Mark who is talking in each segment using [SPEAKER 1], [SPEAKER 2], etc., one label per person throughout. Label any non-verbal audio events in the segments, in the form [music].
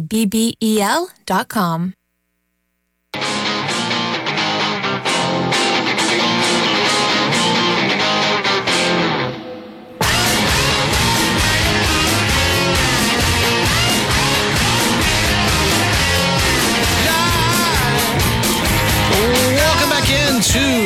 [SPEAKER 1] BBEL.com.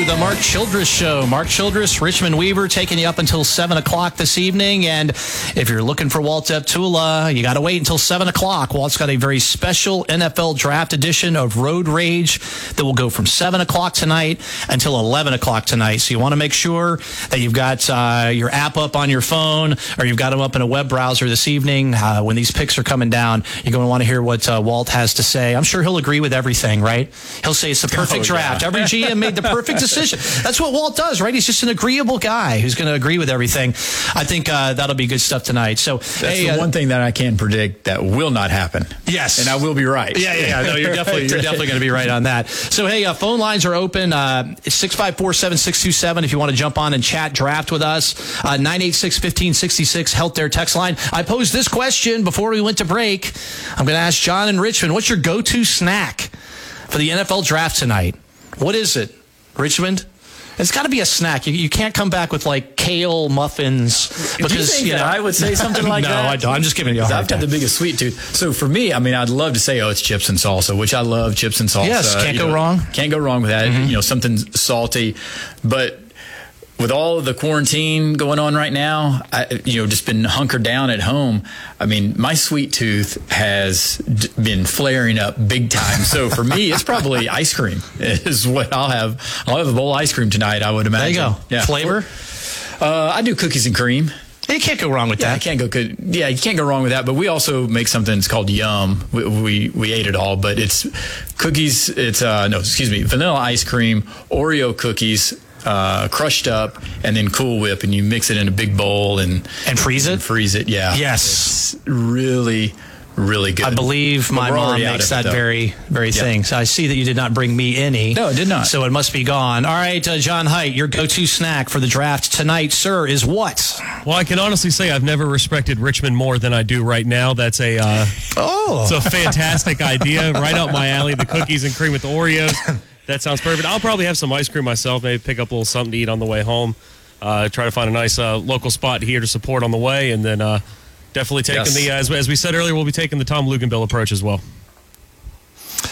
[SPEAKER 2] the Mark Childress Show. Mark Childress, Richmond Weaver, taking you up until 7 o'clock this evening. And if you're looking for Walt Deptula, you got to wait until 7 o'clock. Walt's got a very special NFL draft edition of Road Rage that will go from 7 o'clock tonight until 11 o'clock tonight. So you want to make sure that you've got uh, your app up on your phone or you've got them up in a web browser this evening. Uh, when these picks are coming down, you're going to want to hear what uh, Walt has to say. I'm sure he'll agree with everything, right? He'll say it's the perfect
[SPEAKER 3] Oh,
[SPEAKER 2] draft.
[SPEAKER 3] yeah.
[SPEAKER 2] Every GM made the perfect decision. [laughs] That's what Walt does, right? He's just an agreeable guy who's going to agree with everything. I think uh, that'll be good stuff tonight. So,
[SPEAKER 3] That's
[SPEAKER 2] hey,
[SPEAKER 3] the
[SPEAKER 2] uh,
[SPEAKER 3] one thing that I can predict that will not happen.
[SPEAKER 2] Yes.
[SPEAKER 3] and I will be right.
[SPEAKER 2] Yeah, yeah, yeah. No, you're definitely you're definitely going to be right on that. So, hey, uh, phone lines are open. Uh, six five four seven six two seven. If you want to jump on and chat draft with us, uh, nine eight six fifteen sixty six. Health Dare text line. I posed this question before we went to break. I'm going to ask John and Richmond. What's your go to snack for the NFL draft tonight? What is it, Richmond? It's got to be a snack. You, you can't come back with like kale muffins
[SPEAKER 3] you
[SPEAKER 2] because
[SPEAKER 3] think
[SPEAKER 2] you know
[SPEAKER 3] that I would say something [laughs] like
[SPEAKER 2] no,
[SPEAKER 3] that?
[SPEAKER 2] No, I don't. I'm just giving you a
[SPEAKER 3] 'Cause
[SPEAKER 2] hard
[SPEAKER 3] I've got the biggest sweet tooth. So for me, I mean, I'd love to say, oh, it's chips and salsa, which I love chips and salsa.
[SPEAKER 2] Yes, can't
[SPEAKER 3] You
[SPEAKER 2] go
[SPEAKER 3] know,
[SPEAKER 2] wrong. Mm-hmm.
[SPEAKER 3] Can't go wrong with that. You know, something salty, but with all of the quarantine going on right now, I, you know, just been hunkered down at home. I mean, my sweet tooth has d- been flaring up big time. So for me, it's probably [laughs] ice cream is what I'll have. I'll have a bowl of ice cream tonight. I would imagine.
[SPEAKER 2] There you go. Flavor.
[SPEAKER 3] Uh, I do cookies and cream.
[SPEAKER 2] You can't go wrong with
[SPEAKER 3] Yeah,
[SPEAKER 2] that.
[SPEAKER 3] I can't go good. Yeah, you can't go wrong with that. But we also make something that's called Yum. We we, we ate it all, but it's cookies. It's uh no, excuse me, vanilla ice cream, Oreo cookies, uh, crushed up, and then Cool Whip, and you mix it in a big bowl and
[SPEAKER 2] And freeze it?
[SPEAKER 3] freeze it. Yeah.
[SPEAKER 2] Yes.
[SPEAKER 3] It's really, really good.
[SPEAKER 2] I believe my mom makes that
[SPEAKER 3] though.
[SPEAKER 2] very, very
[SPEAKER 3] Yeah.
[SPEAKER 2] thing. So I see that you did not bring me any.
[SPEAKER 3] No, I did not.
[SPEAKER 2] So it must be gone. All right, uh, John Height, your go-to snack for the draft tonight, sir, is what?
[SPEAKER 4] Well, I can honestly say I've never respected Richmond more than I do right now. That's a uh,
[SPEAKER 2] Oh,
[SPEAKER 4] it's a fantastic idea, right up my alley. The cookies and cream with the Oreos. [laughs] That sounds perfect. I'll probably have some ice cream myself. Maybe pick up a little something to eat on the way home. Uh, try to find a nice uh, local spot here to support on the way, and then uh, definitely taking
[SPEAKER 3] Yes.
[SPEAKER 4] the as, as we said earlier, we'll be taking the Tom Luganville approach as well.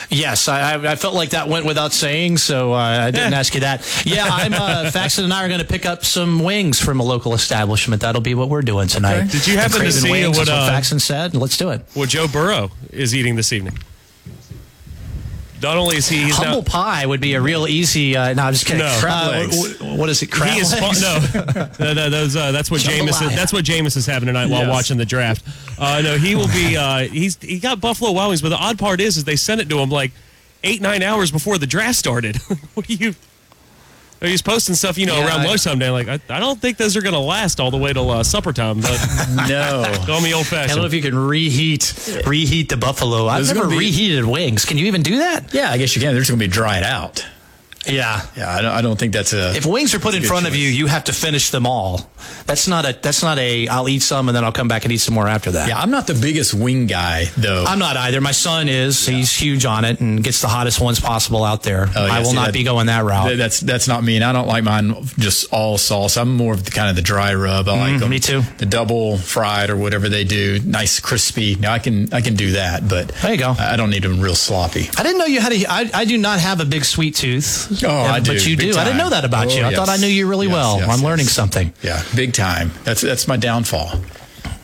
[SPEAKER 2] yes. I, I felt like that went without saying, so uh, I didn't ask you that. Yeah, I'm. Uh, [laughs] Faxon and I are going to pick up some wings from a local establishment. That'll be what we're doing tonight.
[SPEAKER 4] Did you happen to see
[SPEAKER 2] wings,
[SPEAKER 4] what, uh,
[SPEAKER 2] Faxon said? Let's do it.
[SPEAKER 4] What Joe Burrow is eating this evening. Not only is he he's now,
[SPEAKER 2] Humble pie would be a real easy. Uh, no, I'm just kidding.
[SPEAKER 4] No.
[SPEAKER 2] Uh,
[SPEAKER 3] Crab legs.
[SPEAKER 2] wh- wh- what is it? Crab
[SPEAKER 4] he is
[SPEAKER 2] legs?
[SPEAKER 4] no, [laughs] no, no, those, uh, that's what Jameis.
[SPEAKER 2] Jambalaya.
[SPEAKER 4] That's what Jameis is having tonight while
[SPEAKER 3] Yes.
[SPEAKER 4] watching the draft. Uh, no, he will be. Uh, he's he got Buffalo Wild Wings, but the odd part is, is they sent it to him like eight nine hours before the draft started. [laughs] what do you? He's posting stuff, you know,
[SPEAKER 2] Yeah,
[SPEAKER 4] around
[SPEAKER 2] I-
[SPEAKER 4] lunchtime day. Like, I, I don't think those are going to last all the way till uh, supper time. But [laughs]
[SPEAKER 3] No.
[SPEAKER 4] call me old fashioned.
[SPEAKER 2] I don't know if you can reheat reheat the buffalo. I've never
[SPEAKER 3] be-
[SPEAKER 2] reheated wings. Can you even do that?
[SPEAKER 3] Yeah, I guess you can. They're just going to be dried out.
[SPEAKER 2] Yeah.
[SPEAKER 3] Yeah, I don't, I don't think that's a.
[SPEAKER 2] If wings are put in front of you, you have to finish them all. That's not a. That's not a. I'll eat some and then I'll come back and eat some more after that.
[SPEAKER 3] yeah, I'm not the biggest wing guy though.
[SPEAKER 2] I'm not either. My son is. He's huge on it and gets the hottest ones possible out there.
[SPEAKER 3] Oh, yeah,
[SPEAKER 2] I will
[SPEAKER 3] see,
[SPEAKER 2] not
[SPEAKER 3] that-
[SPEAKER 2] be going that route.
[SPEAKER 3] Th- That's that's not me, and I don't like mine just all sauce. I'm more of the kind of the dry rub. I like them.
[SPEAKER 2] Mm, me too.
[SPEAKER 3] The double fried or whatever they do, nice crispy. Now I can I can do that, but
[SPEAKER 2] There you go.
[SPEAKER 3] I I don't need them real sloppy.
[SPEAKER 2] I didn't know you had a. I, I do not have a big sweet tooth.
[SPEAKER 3] Oh, I
[SPEAKER 2] But you
[SPEAKER 3] big
[SPEAKER 2] do. I didn't know that about
[SPEAKER 3] Oh,
[SPEAKER 2] you. I
[SPEAKER 3] yes.
[SPEAKER 2] thought I knew you really
[SPEAKER 3] Yes,
[SPEAKER 2] well.
[SPEAKER 3] yes,
[SPEAKER 2] I'm
[SPEAKER 3] yes.
[SPEAKER 2] learning something.
[SPEAKER 3] Yeah, big time. That's that's my downfall.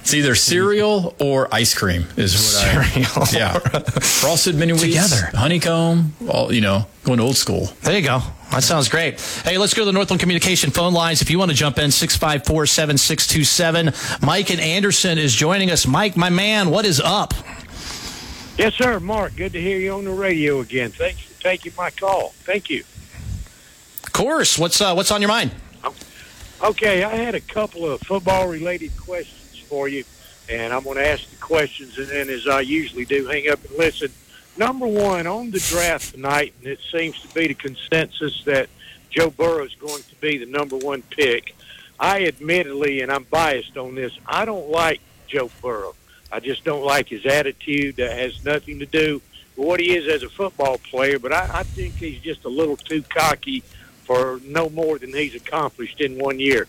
[SPEAKER 3] It's either cereal or ice cream is what
[SPEAKER 2] Cereal.
[SPEAKER 3] I [laughs] yeah. Frosted mini wheats,
[SPEAKER 2] Together.
[SPEAKER 3] honeycomb, all you know, going old school.
[SPEAKER 2] There you go. That sounds great. Hey, let's go to the Northland Communication phone lines. If you want to jump in, 654 7627. Mike and Anderson is joining us. Mike, my man, what is up?
[SPEAKER 5] Yes, sir, Mark. Good to hear you on the radio again. Thanks for taking my call. Thank you.
[SPEAKER 2] Course. What's uh, what's on your mind?
[SPEAKER 5] Okay, I had a couple of football related questions for you, and I'm going to ask the questions, and then, as I usually do, hang up and listen. Number one, on the draft tonight, and it seems to be the consensus that Joe Burrow is going to be the number one pick. I admittedly, and I'm biased on this, I don't like Joe Burrow. I just don't like his attitude. That has nothing to do with what he is as a football player. But I, I think he's just a little too cocky for no more than he's accomplished in one year.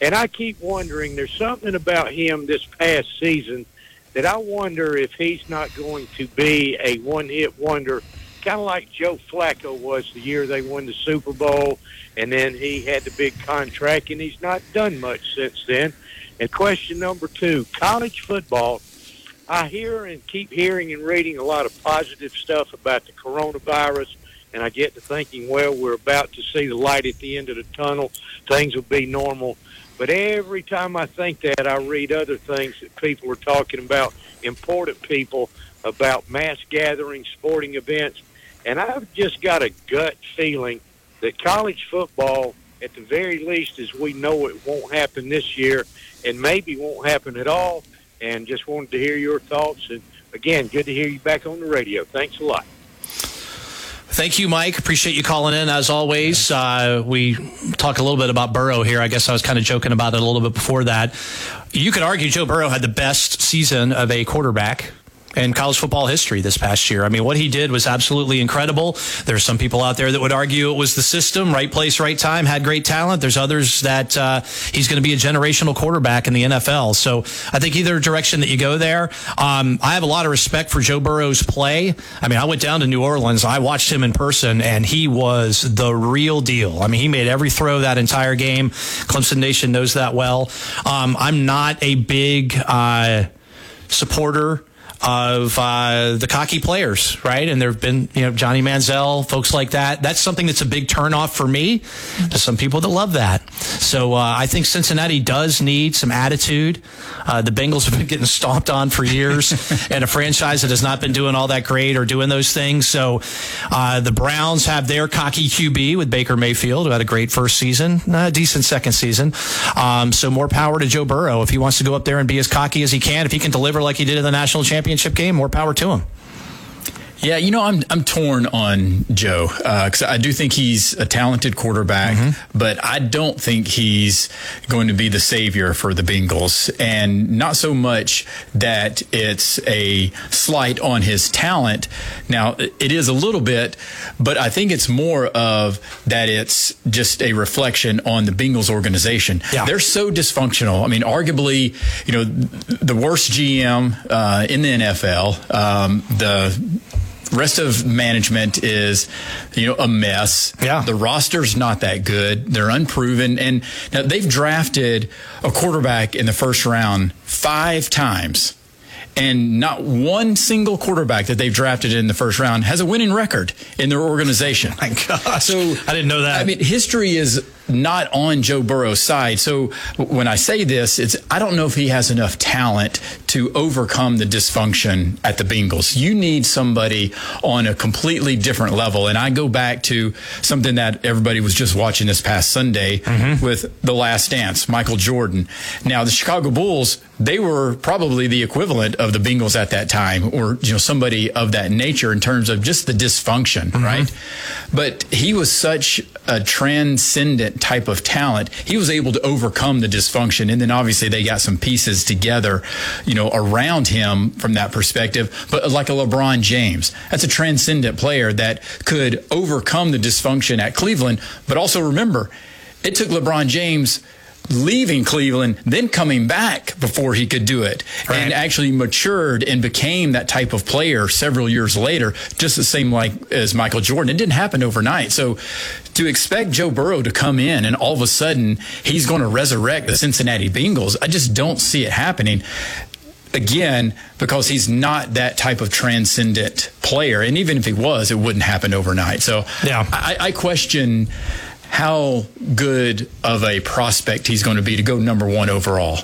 [SPEAKER 5] And I keep wondering, there's something about him this past season that I wonder if he's not going to be a one-hit wonder, kind of like Joe Flacco was the year they won the Super Bowl, and then he had the big contract, and he's not done much since then. And question number two, college football. I hear and keep hearing and reading a lot of positive stuff about the coronavirus, and I get to thinking, well, we're about to see the light at the end of the tunnel. Things will be normal. But every time I think that, I read other things that people are talking about, important people, about mass gatherings, sporting events. And I've just got a gut feeling that college football, at the very least, as we know it won't happen this year and maybe won't happen at all. And just wanted to hear your thoughts. And again, good to hear you back on the radio. Thanks a lot.
[SPEAKER 2] Thank you, Mike. Appreciate you calling in as always. Uh, we talk a little bit about Burrow here. I guess I was kind of joking about it a little bit before that. You could argue Joe Burrow had the best season of a quarterback in college football history this past year. I mean, what he did was absolutely incredible. There's some people out there that would argue it was the system, right place, right time, had great talent. There's others that uh, he's going to be a generational quarterback in the NFL. So I think either direction that you go there, um, I have a lot of respect for Joe Burrow's play. I mean, I went down to New Orleans, I watched him in person, and he was the real deal. I mean, he made every throw that entire game. Clemson Nation knows that well. Um, I'm not a big uh, supporter of uh, the cocky players, right? And there have been, you know, Johnny Manziel, folks like that. That's something that's a big turnoff for me. To some people that love that. So uh, I think Cincinnati does need some attitude. Uh, the Bengals have been getting stomped on for years, [laughs] and a franchise that has not been doing all that great or doing those things. So uh, the Browns have their cocky QB with Baker Mayfield, who had a great first season, a decent second season. Um, so more power to Joe Burrow if he wants to go up there and be as cocky as he can. If he can deliver like he did in the national championship championship game, more power to him.
[SPEAKER 3] Yeah, you know, I'm I'm torn on Joe because uh, I do think he's a talented quarterback, mm-hmm. but I don't think he's going to be the savior for the Bengals, and not so much that it's a slight on his talent. Now, it is a little bit, but I think it's more of that it's just a reflection on the Bengals organization. Yeah. They're so dysfunctional. I mean, arguably, you know, the worst GM uh, in the NFL. Um, the rest of management is you know a mess
[SPEAKER 2] yeah
[SPEAKER 3] the roster's not that good they're unproven and now they've drafted a quarterback in the first round five times and not one single quarterback that they've drafted in the first round has a winning record in their organization.
[SPEAKER 2] My God!
[SPEAKER 3] So
[SPEAKER 2] I didn't know that.
[SPEAKER 3] I mean, history is not on Joe Burrow's side. So when I say this, it's I don't know if he has enough talent to overcome the dysfunction at the Bengals. You need somebody on a completely different level. And I go back to something that everybody was just watching this past Sunday mm-hmm. with The Last Dance, Michael Jordan. Now the Chicago Bulls, they were probably the equivalent of the Bengals at that time, or you know somebody of that nature in terms of just the dysfunction, mm-hmm. right? But he was such a transcendent type of talent. He was able to overcome the dysfunction, and then obviously they got some pieces together, you know, around him from that perspective. But like a LeBron James, that's a transcendent player that could overcome the dysfunction at Cleveland. But also remember, it took LeBron James leaving Cleveland, then coming back before he could do it, right. and actually matured and became that type of player several years later, just the same like as Michael Jordan. It didn't happen overnight. So to expect Joe Burrow to come in and all of a sudden he's going to resurrect the Cincinnati Bengals, I just don't see it happening. Again because he's not that type of transcendent player and even if he was it wouldn't happen overnight. So
[SPEAKER 2] yeah.
[SPEAKER 3] I, I question how good of a prospect he's going to be to go number one overall.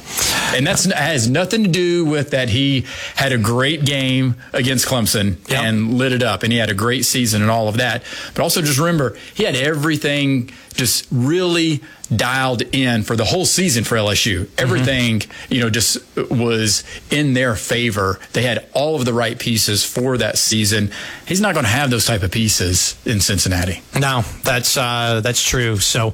[SPEAKER 3] And that has nothing to do with that he had a great game against Clemson yep. and lit it up and he had a great season and all of that. But also just remember, he had everything just really dialed in for the whole season for LSU. Everything, mm-hmm. you know, just was in their favor. They had all of the right pieces for that season. He's not going to have those type of pieces in Cincinnati.
[SPEAKER 2] No, that's uh, that's true. So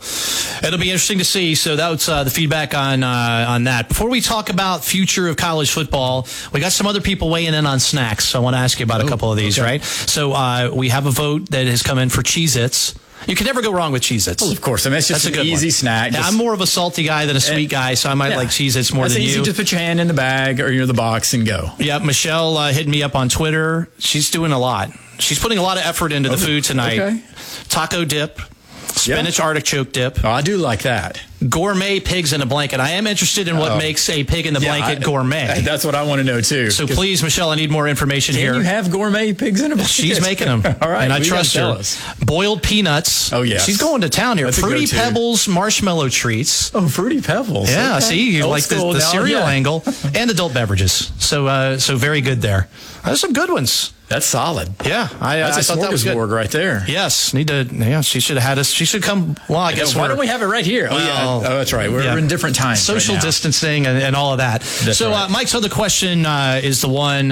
[SPEAKER 2] it'll be interesting to see. So that's uh, the feedback on uh, on that. Before we talk about future of college football, we got some other people weighing in on snacks. So I want to ask you about a couple of these,
[SPEAKER 3] okay.
[SPEAKER 2] right? So uh, we have a vote that has come in for Cheez-Its. You can never go wrong with Cheez-Its.
[SPEAKER 3] Well, of course. I mean, it's just
[SPEAKER 2] That's a
[SPEAKER 3] an
[SPEAKER 2] good
[SPEAKER 3] easy
[SPEAKER 2] one.
[SPEAKER 3] snack.
[SPEAKER 2] Yeah,
[SPEAKER 3] Just-
[SPEAKER 2] I'm more of a salty guy than a sweet guy, so I might
[SPEAKER 3] Yeah.
[SPEAKER 2] like Cheez-Its more
[SPEAKER 3] That's
[SPEAKER 2] than
[SPEAKER 3] easy.
[SPEAKER 2] you.
[SPEAKER 3] Just put your hand in the bag or you know the box and go.
[SPEAKER 2] Yeah, Michelle uh, hit me up on Twitter. She's doing a lot. She's putting a lot of effort into the food tonight.
[SPEAKER 3] okay.
[SPEAKER 2] Taco dip, spinach artichoke dip,
[SPEAKER 3] Oh, I do like that.
[SPEAKER 2] Gourmet pigs in a blanket. I am interested in what
[SPEAKER 3] Oh.
[SPEAKER 2] makes a pig in the blanket
[SPEAKER 3] I-
[SPEAKER 2] gourmet. [laughs]
[SPEAKER 3] That's what I want to know too.
[SPEAKER 2] So please, Michelle, I need more information here.
[SPEAKER 3] you have gourmet pigs in a blanket?
[SPEAKER 2] She's making them. [laughs]
[SPEAKER 3] All right,
[SPEAKER 2] And I trust her.
[SPEAKER 3] us.
[SPEAKER 2] Boiled peanuts.
[SPEAKER 3] Oh, yeah,
[SPEAKER 2] She's going to town here.
[SPEAKER 3] That's
[SPEAKER 2] Fruity. Pebbles, marshmallow treats.
[SPEAKER 3] Oh, fruity pebbles.
[SPEAKER 2] Yeah,
[SPEAKER 3] Okay.
[SPEAKER 2] see, you
[SPEAKER 3] Old
[SPEAKER 2] like the, the cereal
[SPEAKER 3] yeah.
[SPEAKER 2] angle [laughs] and adult beverages. So, uh, so very good there. There's some good ones.
[SPEAKER 3] That's solid.
[SPEAKER 2] Yeah, I,
[SPEAKER 3] That's
[SPEAKER 2] I
[SPEAKER 3] a
[SPEAKER 2] thought that was good.
[SPEAKER 3] right there.
[SPEAKER 2] Yes, need to. Yeah, she should have had us. She should come. Well, I guess
[SPEAKER 3] Why don't we have it right here? Oh, yeah.
[SPEAKER 2] Well,
[SPEAKER 3] Oh, that's right. We're,
[SPEAKER 2] yeah.
[SPEAKER 3] we're in different times.
[SPEAKER 2] social
[SPEAKER 3] right
[SPEAKER 2] distancing and, and all of that. so,
[SPEAKER 3] right.
[SPEAKER 2] uh, Mike's other question uh, is the one,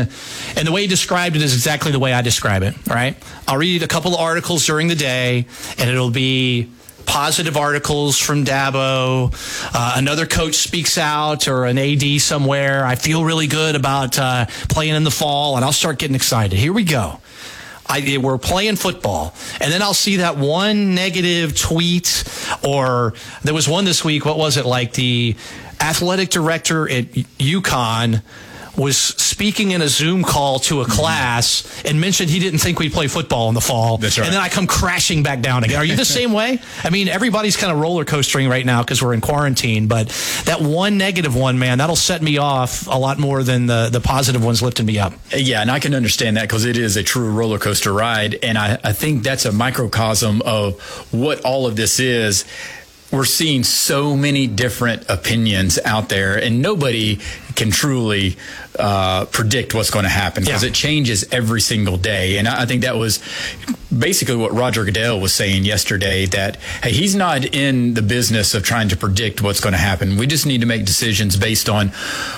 [SPEAKER 2] and the way he described it is exactly the way I describe it. Right? I'll read a couple of articles during the day, and it'll be positive articles from Dabo. Uh, another coach speaks out, or an AD somewhere. I feel really good about uh, playing in the fall, and I'll start getting excited. Here we go. I, we're playing football, and then I'll see that one negative tweet, or there was one this week. What was it like? The athletic director at UConn was speaking in a Zoom call to a class and mentioned he didn't think we'd play football in the fall.
[SPEAKER 3] That's right.
[SPEAKER 2] And then I come crashing back down again. Are you the [laughs] same way? I mean, everybody's kind of roller coastering right now because we're in quarantine, but that one negative one, man, that'll set me off a lot more than the, the positive ones lifting me up.
[SPEAKER 3] Yeah, and I can understand that because it is a true roller coaster ride. And I, I think that's a microcosm of what all of this is. We're seeing so many different opinions out there, and nobody can truly uh, predict what's going to happen because
[SPEAKER 2] Yeah.
[SPEAKER 3] it changes every single day. And I, I think that was basically what Roger Goodell was saying yesterday that, hey, he's not in the business of trying to predict what's going to happen. We just need to make decisions based on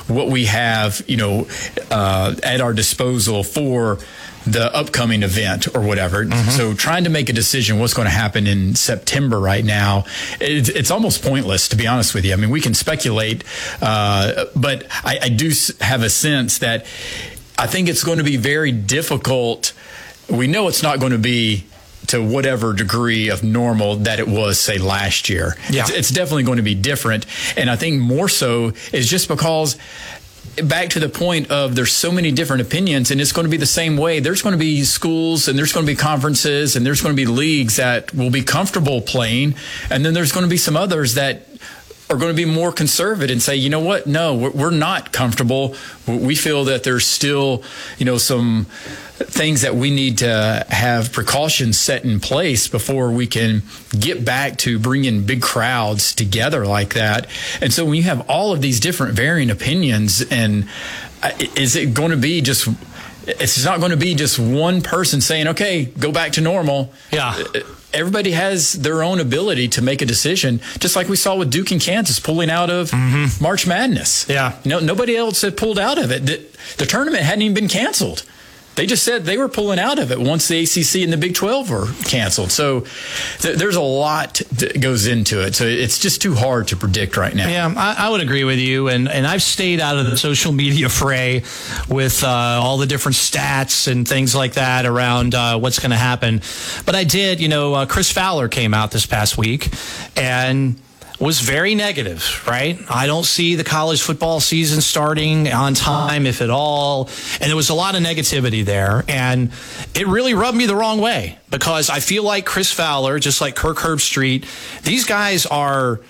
[SPEAKER 3] what we have, you know, uh, at our disposal for the upcoming event or whatever. So trying to make a decision what's going to happen in September right now, it's, it's almost pointless to be honest with you. I mean, we can speculate, uh, but I, I do have a sense that I think it's going to be very difficult. We know it's not going to be to whatever degree of normal that it was, say, last year.
[SPEAKER 2] Yeah.
[SPEAKER 3] It's, it's definitely going to be different. And I think more so is just because back to the point of there's so many different opinions and it's going to be the same way. There's going to be schools and there's going to be conferences and there's going to be leagues that will be comfortable playing. And then there's going to be some others that are going to be more conservative and say, you know what? No, we're, we're not comfortable. We feel that there's still, you know, some things that we need to have precautions set in place before we can get back to bringing big crowds together like that. And so when you have all of these different varying opinions, and uh, is it going to be just? It's not going to be just one person saying, "Okay, go back to normal."
[SPEAKER 2] Yeah.
[SPEAKER 3] Everybody has their own ability to make a decision, just like we saw with Duke and Kansas pulling out of mm-hmm. March Madness.
[SPEAKER 2] Yeah.
[SPEAKER 3] no, nobody else had pulled out of it. The, the tournament hadn't even been canceled. They just said they were pulling out of it once the ACC and the Big 12 were canceled. So th- there's a lot that goes into it. So it's just too hard to predict right now.
[SPEAKER 2] Yeah, I, I would agree with you, and and I've stayed out of the social media fray with uh, all the different stats and things like that around uh, what's going to happen. But I did, you know, uh, Chris Fowler came out this past week and was very negative, right? I don't see the college football season starting on time, if at all. And there was a lot of negativity there. And it really rubbed me the wrong way because I feel like Chris Fowler, just like Kirk Herbstreit, these guys are.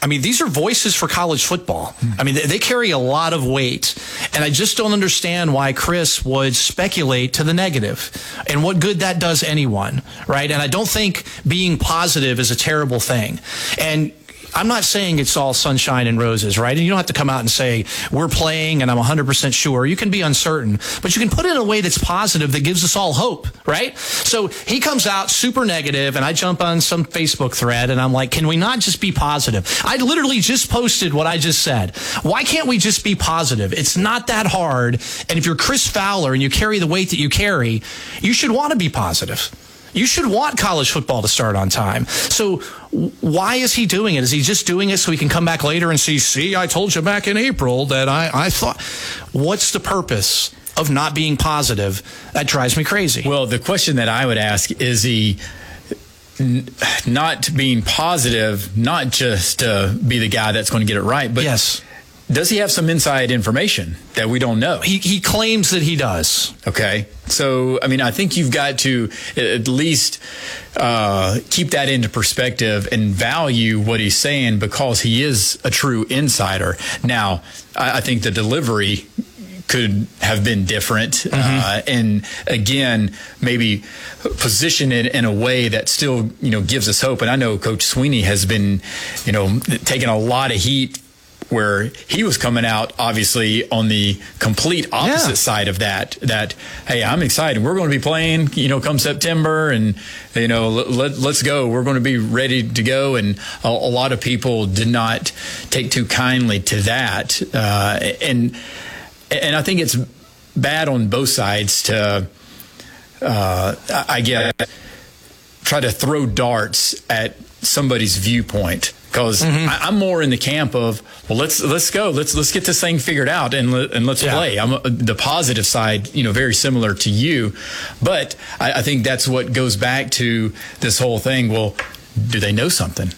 [SPEAKER 2] I mean, these are voices for college football. I mean, they, they carry a lot of weight. And I just don't understand why Chris would speculate to the negative and what good that does anyone, right? And I don't think being positive is a terrible thing. And I'm not saying it's all sunshine and roses, right? And you don't have to come out and say, we're playing and I'm 100% sure. You can be uncertain, but you can put it in a way that's positive that gives us all hope, right? So he comes out super negative and I jump on some Facebook thread and I'm like, can we not just be positive? I literally just posted what I just said. Why can't we just be positive? It's not that hard. And if you're Chris Fowler and you carry the weight that you carry, you should want to be positive. You should want college football to start on time. So why is he doing it? Is he just doing it so he can come back later and see, see, I told you back in April that I, I thought. What's the purpose of not being positive? That drives me crazy.
[SPEAKER 3] Well, the question that I would ask is he n- not being positive, not just to be the guy that's going to get it right, but
[SPEAKER 2] yes.
[SPEAKER 3] Does he have some inside information that we don't know?
[SPEAKER 2] He, he claims that he does.
[SPEAKER 3] Okay. So, I mean, I think you've got to at least uh, keep that into perspective and value what he's saying because he is a true insider. Now, I, I think the delivery could have been different. Mm-hmm. Uh, and again, maybe position it in a way that still, you know, gives us hope. And I know Coach Swinney has been, you know, taking a lot of heat where he was coming out obviously on the complete opposite yeah. side of that that hey i'm excited. We're going to be playing you know come september and you know let, us go. We're going to be ready to go. And a, a, lot of people did not take too kindly to that. Uh, and and i think it's bad on both sides to uh, i guess try to throw darts at somebody's viewpoint because mm-hmm. I'm more in the camp of well let's let's go let's let's get this thing figured out and and let's yeah. play. I'm the positive side, you know, very similar to you, but I, I think that's what goes back to this whole thing. Well, do they know something?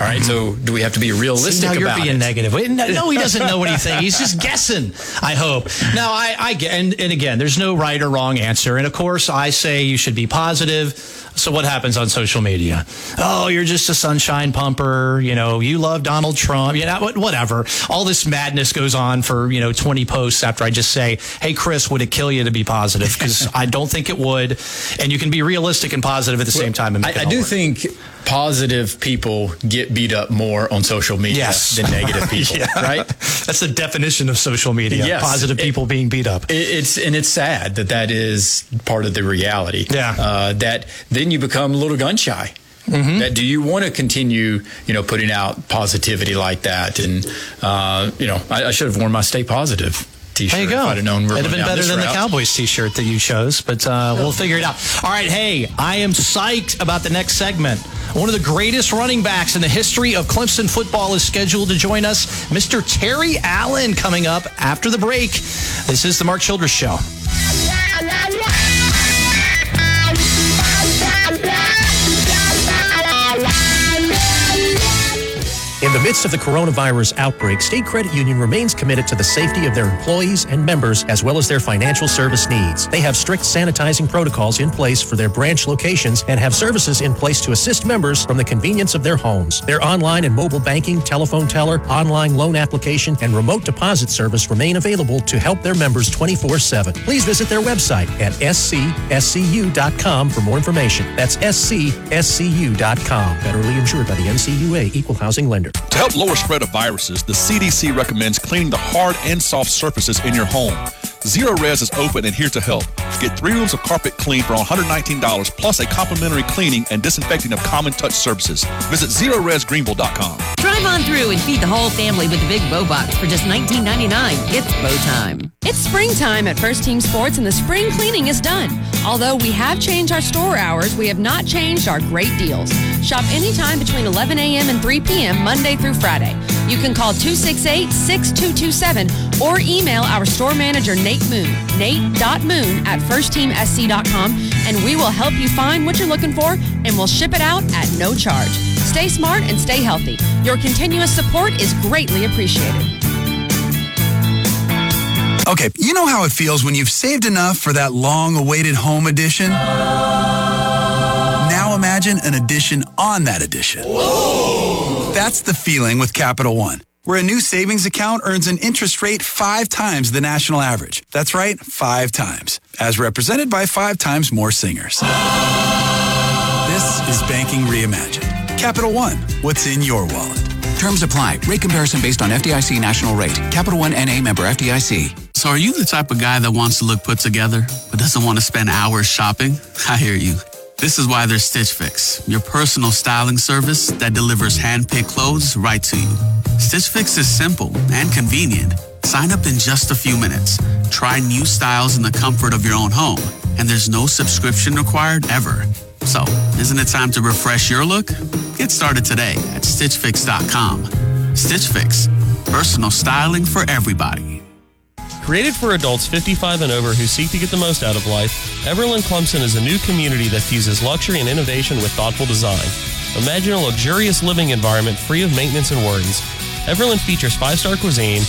[SPEAKER 3] All right, so do we have to be realistic
[SPEAKER 2] See,
[SPEAKER 3] you're
[SPEAKER 2] being
[SPEAKER 3] it?
[SPEAKER 2] negative. No, he doesn't know anything. He's just guessing. I hope. Now, I, I get, and, and again, there's no right or wrong answer. And of course, I say you should be positive. So what happens on social media? Oh, you're just a sunshine pumper. You know, you love Donald Trump. You know, whatever. All this madness goes on for you know 20 posts after I just say, "Hey, Chris, would it kill you to be positive?" Because I don't think it would. And you can be realistic and positive at the same time.
[SPEAKER 3] I, I do
[SPEAKER 2] work.
[SPEAKER 3] think positive people get beat up more on social media yes. than negative [laughs] people, yeah. right?
[SPEAKER 2] That's the definition of social media. Yes. Positive people it, being beat up.
[SPEAKER 3] It's and it's sad that that is part of the reality.
[SPEAKER 2] Yeah.
[SPEAKER 3] Uh, that then you become a little gun shy. Mm-hmm. That do you want to continue, you know, putting out positivity like that? And uh, you know, I, I should have worn my "Stay Positive" T-shirt.
[SPEAKER 2] There you go.
[SPEAKER 3] If I'd have known
[SPEAKER 2] It'd
[SPEAKER 3] have
[SPEAKER 2] been better than
[SPEAKER 3] route.
[SPEAKER 2] the Cowboys T-shirt that you chose, but uh, we'll figure it out. All right, hey, I am psyched about the next segment. One of the greatest running backs in the history of Clemson football is scheduled to join us, Mr. Terry Allen, coming up after the break. This is the Mark Childress Show.
[SPEAKER 1] In the midst of the coronavirus outbreak, State Credit Union remains committed to the safety of their employees and members as well as their financial service needs. They have strict sanitizing protocols in place for their branch locations and have services in place to assist members from the convenience of their homes. Their online and mobile banking, telephone teller, online loan application, and remote deposit service remain available to help their members 24 7. Please visit their website at scscu.com for more information. That's scscu.com. Federally insured by the NCUA Equal Housing Lender.
[SPEAKER 6] To help lower spread of viruses, the CDC recommends cleaning the hard and soft surfaces in your home. Zerorez is open and here to help. Get three rooms of carpet clean for $119 plus a complimentary cleaning and disinfecting of common touch services. Visit ZerorezGreenville.com.
[SPEAKER 7] Drive on through and feed the whole family with the big Bo Box for just $19.99. It's bow time.
[SPEAKER 8] It's springtime at First Team Sports and the spring cleaning is done. Although we have changed our store hours, we have not changed our great deals. Shop anytime between 11 a.m. and 3 p.m. Monday through Friday. You can call 268 6227 or email our store manager, Nate Moon, nate.moon at firstteamsc.com, and we will help you find what you're looking for and we'll ship it out at no charge. Stay smart and stay healthy. Your continuous support is greatly appreciated.
[SPEAKER 9] Okay, you know how it feels when you've saved enough for that long awaited home edition? Now imagine an addition on that addition. Whoa. That's the feeling with Capital One, where a new savings account earns an interest rate five times the national average. That's right, five times, as represented by five times more singers. [gasps] This is banking reimagined. Capital One, what's in your wallet?
[SPEAKER 10] Terms apply. Rate comparison based on FDIC national rate. Capital One NA member FDIC.
[SPEAKER 11] So, are you the type of guy that wants to look put together, but doesn't want to spend hours shopping? [laughs] I hear you. This is why there's Stitch Fix, your personal styling service that delivers hand-picked clothes right to you. Stitch Fix is simple and convenient. Sign up in just a few minutes. Try new styles in the comfort of your own home, and there's no subscription required ever. So, isn't it time to refresh your look? Get started today at StitchFix.com. Stitch Fix, personal styling for everybody.
[SPEAKER 4] Created for adults 55 and over who seek to get the most out of life, Everland Clemson is a new community that fuses luxury and innovation with thoughtful design. Imagine a luxurious living environment free of maintenance and worries. Everland features five-star cuisine,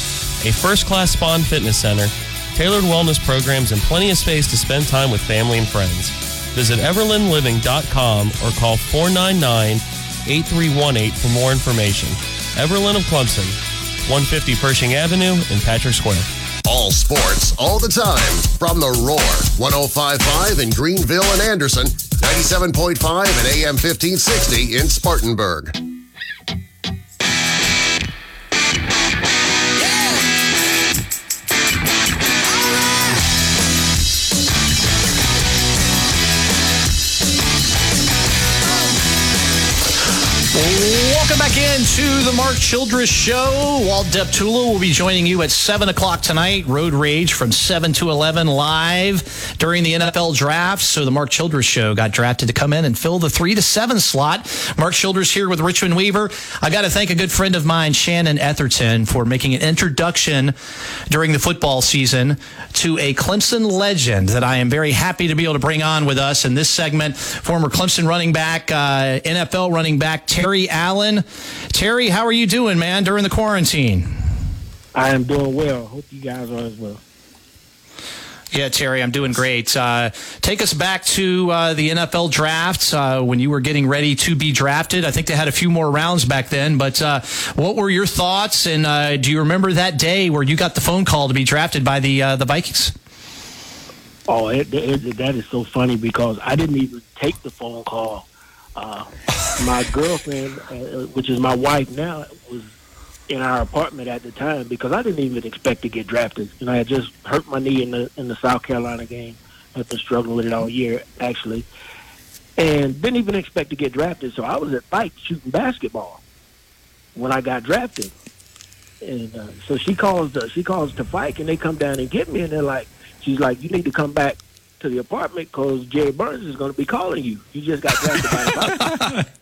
[SPEAKER 4] a first-class spa and fitness center, tailored wellness programs, and plenty of space to spend time with family and friends. Visit everlandliving.com or call 499-8318 for more information. Everland of Clemson, 150 Pershing Avenue in Patrick Square.
[SPEAKER 12] All sports, all the time. From the Roar, 1055 in Greenville and Anderson, 97.5 and AM 1560 in Spartanburg.
[SPEAKER 2] Welcome back into the Mark Childress Show. Walt Deptula will be joining you at 7 o'clock tonight. Road Rage from 7 to 11 live during the NFL draft. So the Mark Childress Show got drafted to come in and fill the 3 to 7 slot. Mark Childress here with Richmond Weaver. I got to thank a good friend of mine, Shannon Etherton, for making an introduction during the football season to a Clemson legend that I am very happy to be able to bring on with us in this segment. Former Clemson running back, uh, NFL running back, Terry Allen. Terry, how are you doing, man, during the quarantine?
[SPEAKER 13] I am doing well. Hope you guys are as well.
[SPEAKER 2] Yeah, Terry, I'm doing great. Uh, take us back to uh, the NFL draft uh, when you were getting ready to be drafted. I think they had a few more rounds back then, but uh, what were your thoughts? And uh, do you remember that day where you got the phone call to be drafted by the uh, the Vikings?
[SPEAKER 13] Oh, it, it, that is so funny because I didn't even take the phone call. My girlfriend, which is my wife now, was in our apartment at the time because I didn't even expect to get drafted. I had just hurt my knee in the in the South Carolina game. I've been struggling with it all year, actually, and didn't even expect to get drafted. So I was at Fike shooting basketball when I got drafted, and uh, so she calls uh, she calls to Fike, and they come down and get me, and they're like, she's like, you need to come back to the apartment because Jerry Burns is going to be calling you. You just got drafted by the Vikings. [laughs]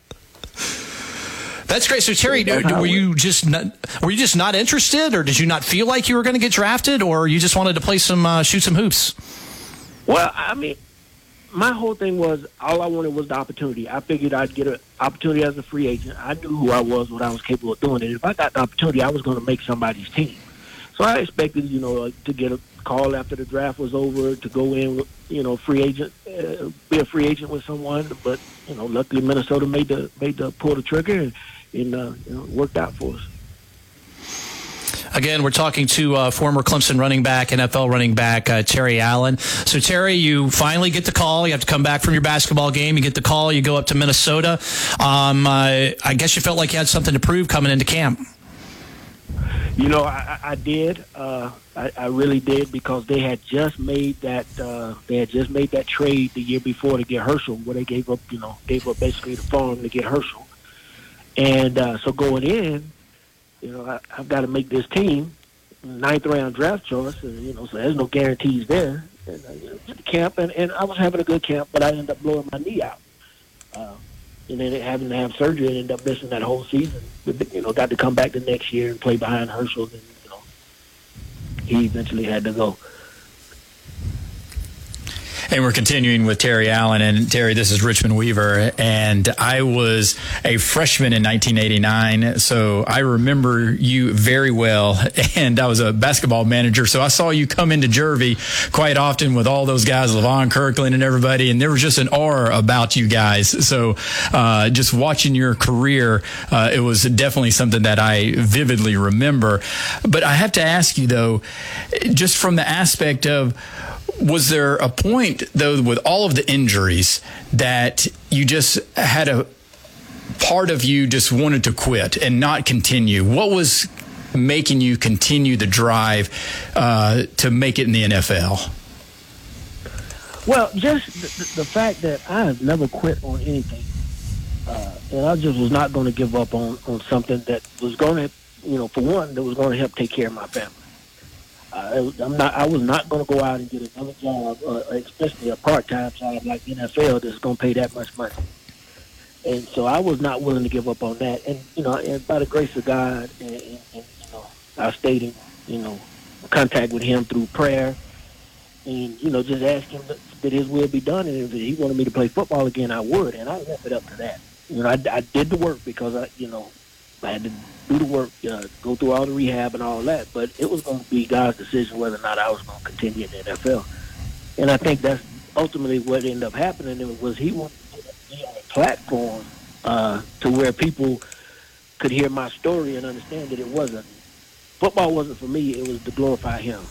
[SPEAKER 2] That's great. So Terry, were you just not, were you just not interested, or did you not feel like you were going to get drafted, or you just wanted to play some uh, shoot some hoops?
[SPEAKER 13] Well, I mean, my whole thing was all I wanted was the opportunity. I figured I'd get an opportunity as a free agent. I knew who I was, what I was capable of doing, and if I got the opportunity, I was going to make somebody's team. So I expected, you know, to get a call after the draft was over to go in, you know, free agent, uh, be a free agent with someone. But you know, luckily Minnesota made the made the pull the trigger and, and uh, you know, worked out for us.
[SPEAKER 2] Again, we're talking to uh, former Clemson running back, NFL running back uh, Terry Allen. So, Terry, you finally get the call. You have to come back from your basketball game. You get the call. You go up to Minnesota. Um, uh, I guess you felt like you had something to prove coming into camp.
[SPEAKER 13] You know, I, I did. Uh, I, I really did because they had just made that. Uh, they had just made that trade the year before to get Herschel, where they gave up, you know, gave up basically the farm to get Herschel. And uh, so going in, you know, I, I've got to make this team ninth round draft choice, and you know, so there's no guarantees there. And uh, camp, and, and I was having a good camp, but I ended up blowing my knee out, uh, and then having to have surgery and ended up missing that whole season. You know, got to come back the next year and play behind Herschel, and you know, he eventually had to go.
[SPEAKER 3] And we're continuing with Terry Allen. And Terry, this is Richmond Weaver. And I was a freshman in 1989. So I remember you very well. [laughs] And I was a basketball manager. So I saw you come into Jervey quite often with all those guys, Levon Kirkland and everybody. And there was just an aura about you guys. So uh, just watching your career, uh, it was definitely something that I vividly remember. But I have to ask you, though, just from the aspect of, was there a point though with all of the injuries that you just had a part of you just wanted to quit and not continue? What was making you continue the drive uh, to make it in the nfl
[SPEAKER 13] well just the, the fact that i have never quit on anything uh, and i just was not going to give up on, on something that was going to you know for one that was going to help take care of my family I, I'm not. I was not going to go out and get another job, uh, especially a part-time job like NFL that's going to pay that much money. And so I was not willing to give up on that. And you know, and by the grace of God, and, and, and you know, I stayed in you know contact with Him through prayer, and you know, just ask Him that, that His will be done. And if He wanted me to play football again, I would. And I left it up to that. You know, I, I did the work because I, you know, I had to do the work, uh, go through all the rehab and all that. But it was going to be God's decision whether or not I was going to continue in the NFL. And I think that's ultimately what ended up happening. It was he wanted to be on a platform uh, to where people could hear my story and understand that it wasn't football wasn't for me. It was to glorify him.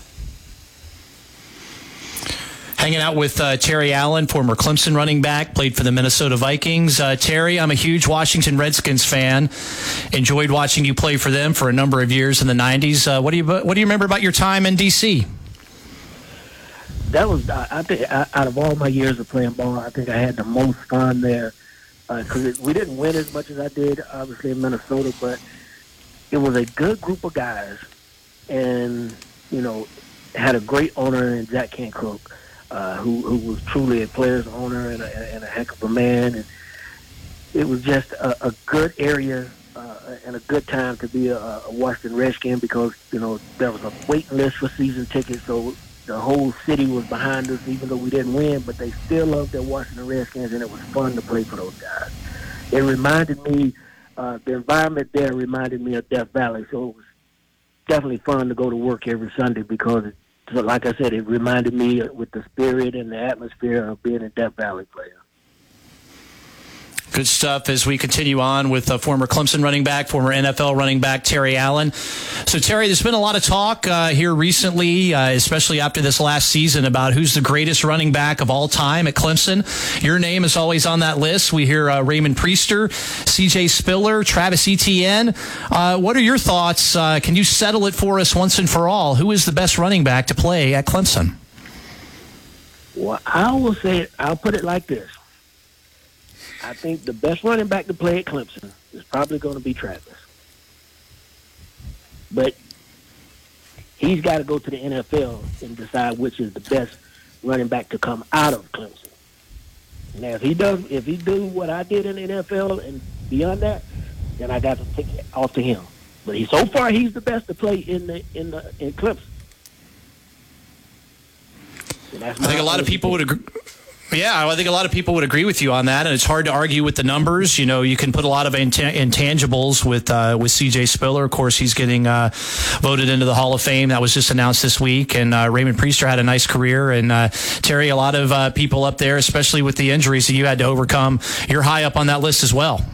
[SPEAKER 2] Hanging out with uh, Terry Allen, former Clemson running back, played for the Minnesota Vikings. Uh, Terry, I'm a huge Washington Redskins fan. Enjoyed watching you play for them for a number of years in the '90s. Uh, what do you What do you remember about your time in DC?
[SPEAKER 13] That was, I think, out of all my years of playing ball, I think I had the most fun there because uh, we didn't win as much as I did, obviously in Minnesota, but it was a good group of guys, and you know, had a great owner in Jack Kent Cooke uh, who, who was truly a player's owner and a, and a heck of a man. And it was just a, a good area uh, and a good time to be a, a Washington Redskin because you know there was a waiting list for season tickets, so the whole city was behind us, even though we didn't win. But they still loved their Washington Redskins, and it was fun to play for those guys. It reminded me, uh, the environment there reminded me of Death Valley, so it was definitely fun to go to work every Sunday because it like I said, it reminded me with the spirit and the atmosphere of being a Death Valley player.
[SPEAKER 2] Good stuff as we continue on with uh, former Clemson running back, former NFL running back Terry Allen. So, Terry, there's been a lot of talk uh, here recently, uh, especially after this last season, about who's the greatest running back of all time at Clemson. Your name is always on that list. We hear uh, Raymond Priester, C.J. Spiller, Travis Etienne. Uh, what are your thoughts? Uh, can you settle it for us once and for all? Who is the best running back to play at Clemson?
[SPEAKER 13] Well, I will say, I'll put it like this. I think the best running back to play at Clemson is probably going to be Travis. But he's got to go to the NFL and decide which is the best running back to come out of Clemson. Now, if he does, if he do what I did in the NFL and beyond that, then I got to take it off to him. But he, so far, he's the best to play in the in the in Clemson.
[SPEAKER 2] I think a lot of people would agree. Yeah, I think a lot of people would agree with you on that, and it's hard to argue with the numbers. You know, you can put a lot of intangibles with uh, with CJ Spiller. Of course, he's getting uh, voted into the Hall of Fame. That was just announced this week. And uh, Raymond Priester had a nice career. And uh, Terry, a lot of uh, people up there, especially with the injuries that you had to overcome, you're high up on that list as well.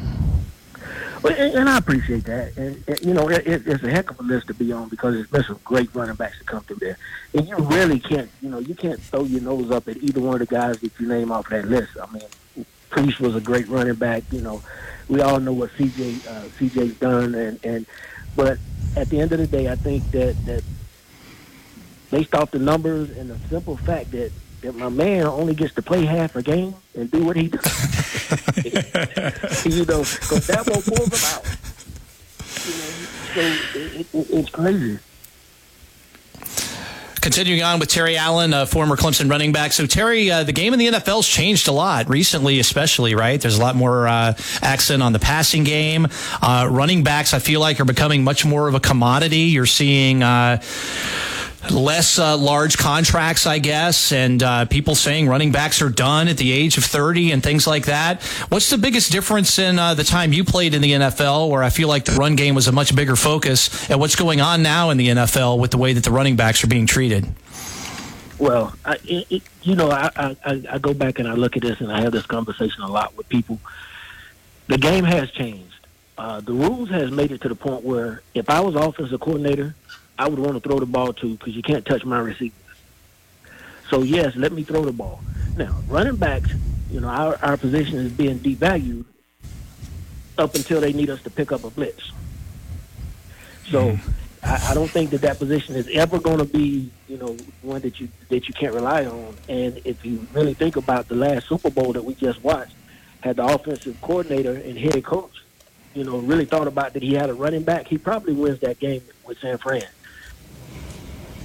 [SPEAKER 13] And I appreciate that. And, and you know, it, it's a heck of a list to be on because there's been some great running backs to come through there. And you really can't, you know, you can't throw your nose up at either one of the guys that you name off that list. I mean, Priest was a great running back. You know, we all know what CJ uh, CJ's done, and and but at the end of the day, I think that that based off the numbers and the simple fact that that my man only gets to play half a game and do what he does. [laughs] you know, because that won't pull them out. You know, so it, it, it's crazy.
[SPEAKER 2] Continuing on with Terry Allen, a former Clemson running back. So, Terry, uh, the game in the NFL's changed a lot recently, especially, right? There's a lot more uh, accent on the passing game. Uh, running backs, I feel like, are becoming much more of a commodity. You're seeing uh, less uh, large contracts, I guess, and uh, people saying running backs are done at the age of 30 and things like that. What's the biggest difference in uh, the time you played in the NFL, where I feel like the run game was a much bigger focus, and what's going on now in the NFL with the way that the running backs are being treated?
[SPEAKER 13] Well, I, it, you know, I, I, I go back and I look at this, and I have this conversation a lot with people. The game has changed. Uh, the rules has made it to the point where if I was offensive coordinator I would want to throw the ball to because you can't touch my receivers. So yes, let me throw the ball. Now, running backs, you know, our, our position is being devalued up until they need us to pick up a blitz. So mm. I, I don't think that that position is ever going to be, you know, one that you that you can't rely on. And if you really think about the last Super Bowl that we just watched, had the offensive coordinator and head coach, you know, really thought about that he had a running back, he probably wins that game with San Fran.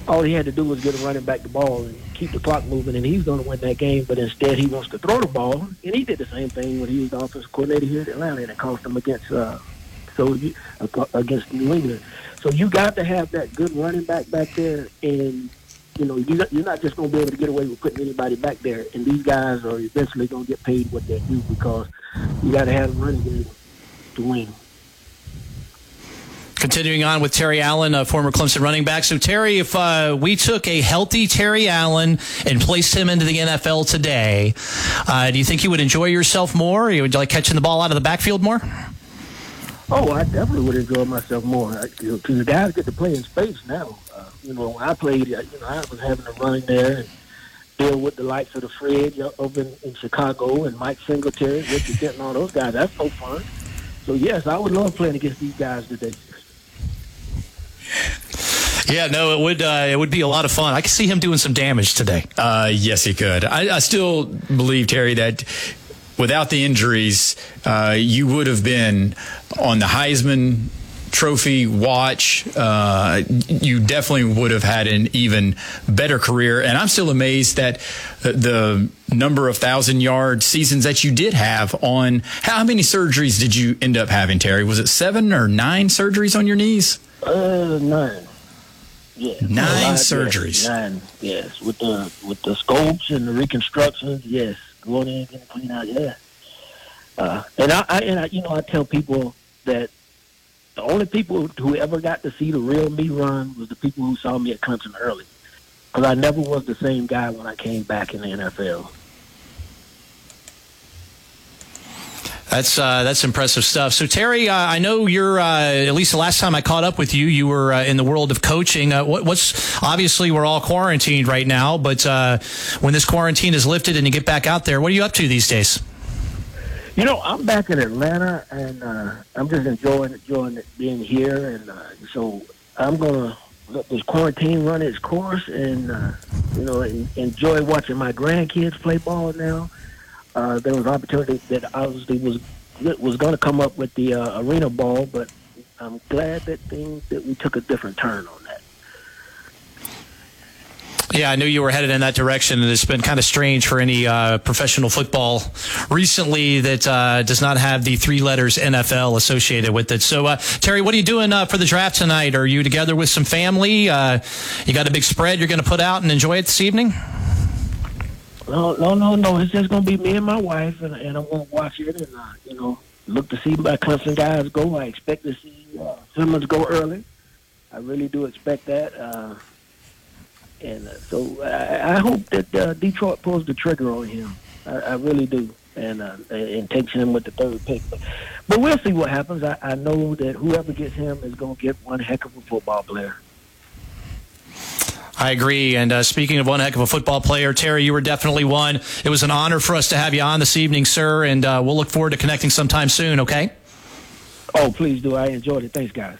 [SPEAKER 13] All he had to do was get a running back the ball and keep the clock moving, and he's going to win that game. But instead, he wants to throw the ball, and he did the same thing when he was the offensive coordinator here at Atlanta, and it cost him against uh, so you, against New England. So you got to have that good running back back there, and you know you, you're not just going to be able to get away with putting anybody back there. And these guys are eventually going to get paid what they do because you got to have a running game to win.
[SPEAKER 2] Continuing on with Terry Allen, a former Clemson running back. So, Terry, if uh, we took a healthy Terry Allen and placed him into the NFL today, uh, do you think you would enjoy yourself more? You would like catching the ball out of the backfield more?
[SPEAKER 13] Oh, I definitely would enjoy myself more because the guys get to play in space now. Uh, you know, when I played, uh, you know, I was having to run there and deal with the likes of the Fred over in, in Chicago and Mike Singletary, Richard Denton, all those guys. That's no fun. So yes, I would love playing against these guys today.
[SPEAKER 2] Yeah, no, it would uh, it would be a lot of fun. I could see him doing some damage today.
[SPEAKER 3] Uh, yes, he could. I, I, still believe Terry that without the injuries, uh, you would have been on the Heisman Trophy watch. Uh, you definitely would have had an even better career. And I'm still amazed that the number of thousand yard seasons that you did have on. How many surgeries did you end up having, Terry? Was it seven or nine surgeries on your knees?
[SPEAKER 13] Uh, nine.
[SPEAKER 3] Yeah, nine surgeries.
[SPEAKER 13] Yes, nine, yes, with the with the scopes and the reconstructions. Yes, going in getting clean out. Yeah, uh, and I, I and I, you know, I tell people that the only people who ever got to see the real me run was the people who saw me at Clemson early, because I never was the same guy when I came back in the NFL.
[SPEAKER 2] That's uh, that's impressive stuff. So Terry, uh, I know you're uh, at least the last time I caught up with you, you were uh, in the world of coaching. Uh, what, what's obviously we're all quarantined right now, but uh, when this quarantine is lifted and you get back out there, what are you up to these days?
[SPEAKER 13] You know, I'm back in Atlanta, and I'm just enjoying enjoying being here, and so I'm gonna let this quarantine run its course, and you know, enjoy watching my grandkids play ball now uh, there was an opportunity that obviously was was going to come up with the uh, arena ball, but I'm glad that things that we took a different turn on that.
[SPEAKER 2] Yeah, I knew you were headed in that direction, and it's been kind of strange for any uh, professional football recently that uh, does not have the three letters NFL associated with it. So, uh, Terry, what are you doing uh, for the draft tonight? Are you together with some family? Uh, you got a big spread you're going to put out and enjoy it this evening?
[SPEAKER 13] No, no, no, no. It's just gonna be me and my wife, and, and I'm gonna watch it, and uh, you know, look to see my Clemson guys go. I expect to see uh, Simmons go early. I really do expect that, uh, and uh, so I, I hope that uh, Detroit pulls the trigger on him. I, I really do, and uh, and takes him with the third pick. But, but we'll see what happens. I, I know that whoever gets him is gonna get one heck of a football player.
[SPEAKER 2] I agree. And uh, speaking of one heck of a football player, Terry, you were definitely one. It was an honor for us to have you on this evening, sir. And uh, we'll look forward to connecting sometime soon, okay?
[SPEAKER 13] Oh, please do. I enjoyed it. Thanks, guys.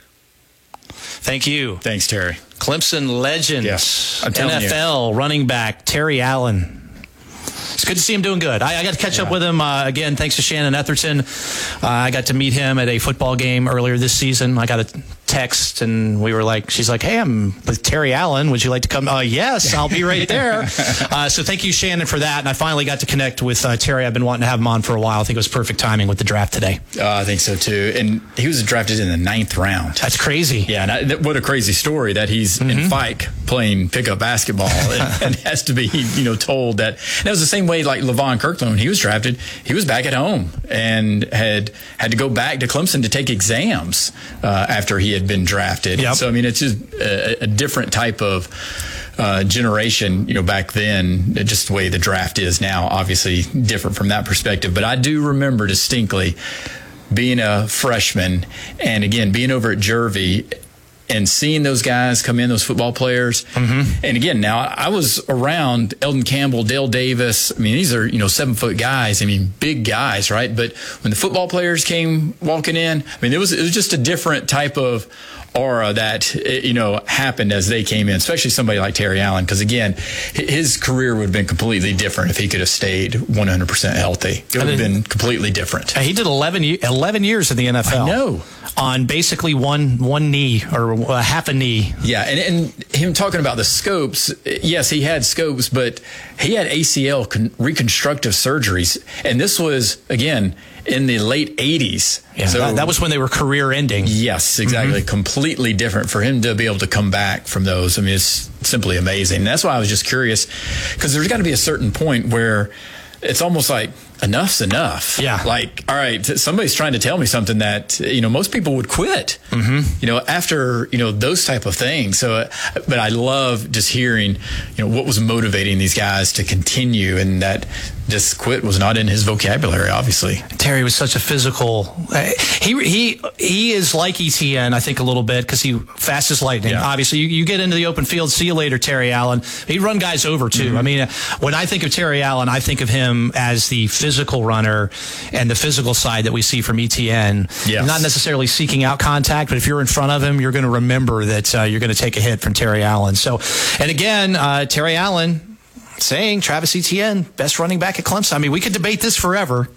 [SPEAKER 2] Thank you.
[SPEAKER 3] Thanks, Terry.
[SPEAKER 2] Clemson legend,
[SPEAKER 3] yes,
[SPEAKER 2] NFL
[SPEAKER 3] you.
[SPEAKER 2] running back Terry Allen. It's good to see him doing good. I, I got to catch yeah. up with him uh, again. Thanks to Shannon Etherton. Uh, I got to meet him at a football game earlier this season. I got a text and we were like, she's like, hey, I'm with Terry Allen. Would you like to come? Uh, yes, I'll be right there. [laughs] uh, so thank you, Shannon, for that. And I finally got to connect with uh, Terry. I've been wanting to have him on for a while. I think it was perfect timing with the draft today.
[SPEAKER 3] Uh, I think so too. And he was drafted in the ninth round.
[SPEAKER 2] That's crazy.
[SPEAKER 3] Yeah. And I, what a crazy story that he's mm-hmm. in Fike playing pickup basketball [laughs] and, and, has to be, you know, told that. And it was the same way like Levon Kirkland when he was drafted. He was back at home and had had to go back to Clemson to take exams uh, after he had been drafted. Yep. So I mean, it's just a, a different type of. Uh, generation, you know, back then, just the way the draft is now, obviously different from that perspective. But I do remember distinctly being a freshman and again being over at Jervey and seeing those guys come in, those football players. Mm-hmm. And again, now I was around Elden Campbell, Dale Davis. I mean, these are, you know, seven foot guys. I mean, big guys, right? But when the football players came walking in, I mean, it was, it was just a different type of aura that eh, you know happened as they came in, especially somebody like Terry Allen, because again, his career would have been completely different if he could have stayed 100% healthy. It would have been completely different.
[SPEAKER 2] He did 11, 11 years in the NFL.
[SPEAKER 3] Know.
[SPEAKER 2] On basically one one knee or uh, half a knee.
[SPEAKER 3] Yeah, and, and him talking about the scopes, yes, he had scopes, but he had ACL con- reconstructive surgeries. And this was, again, in the late 80s.
[SPEAKER 2] Yeah, that, that was when they were career ending.
[SPEAKER 3] Yes, exactly. Mm-hmm. Completely different for him to be able to come back from those. I mean, it's simply amazing. And that's why I was just curious because there's got to be a certain point where it's almost like enough's enough.
[SPEAKER 2] Yeah.
[SPEAKER 3] Like, all right, somebody's trying to tell me something that, you know, most people would quit, mm-hmm. you know, after, you know, those type of things. So, uh, but I love just hearing, you know, what was motivating these guys to continue and that just quit was not in his vocabulary, obviously.
[SPEAKER 2] Terry was such a physical. Uh, he he he is like Etienne, I think, a little bit because he fast as lightning. Obviously, you, you get into the open field. See you later, Terry Allen. He'd run guys over too. I mean, uh, when I think of Terry Allen, I think of him as the physical runner and the physical side that we see from Etienne.
[SPEAKER 3] Yes.
[SPEAKER 2] Not necessarily seeking out contact, but if you're in front of him, you're going to remember that uh, you're going to take a hit from Terry Allen. So, and again, uh, Terry Allen saying Travis Etienne, best running back at Clemson. I mean, we could debate this forever.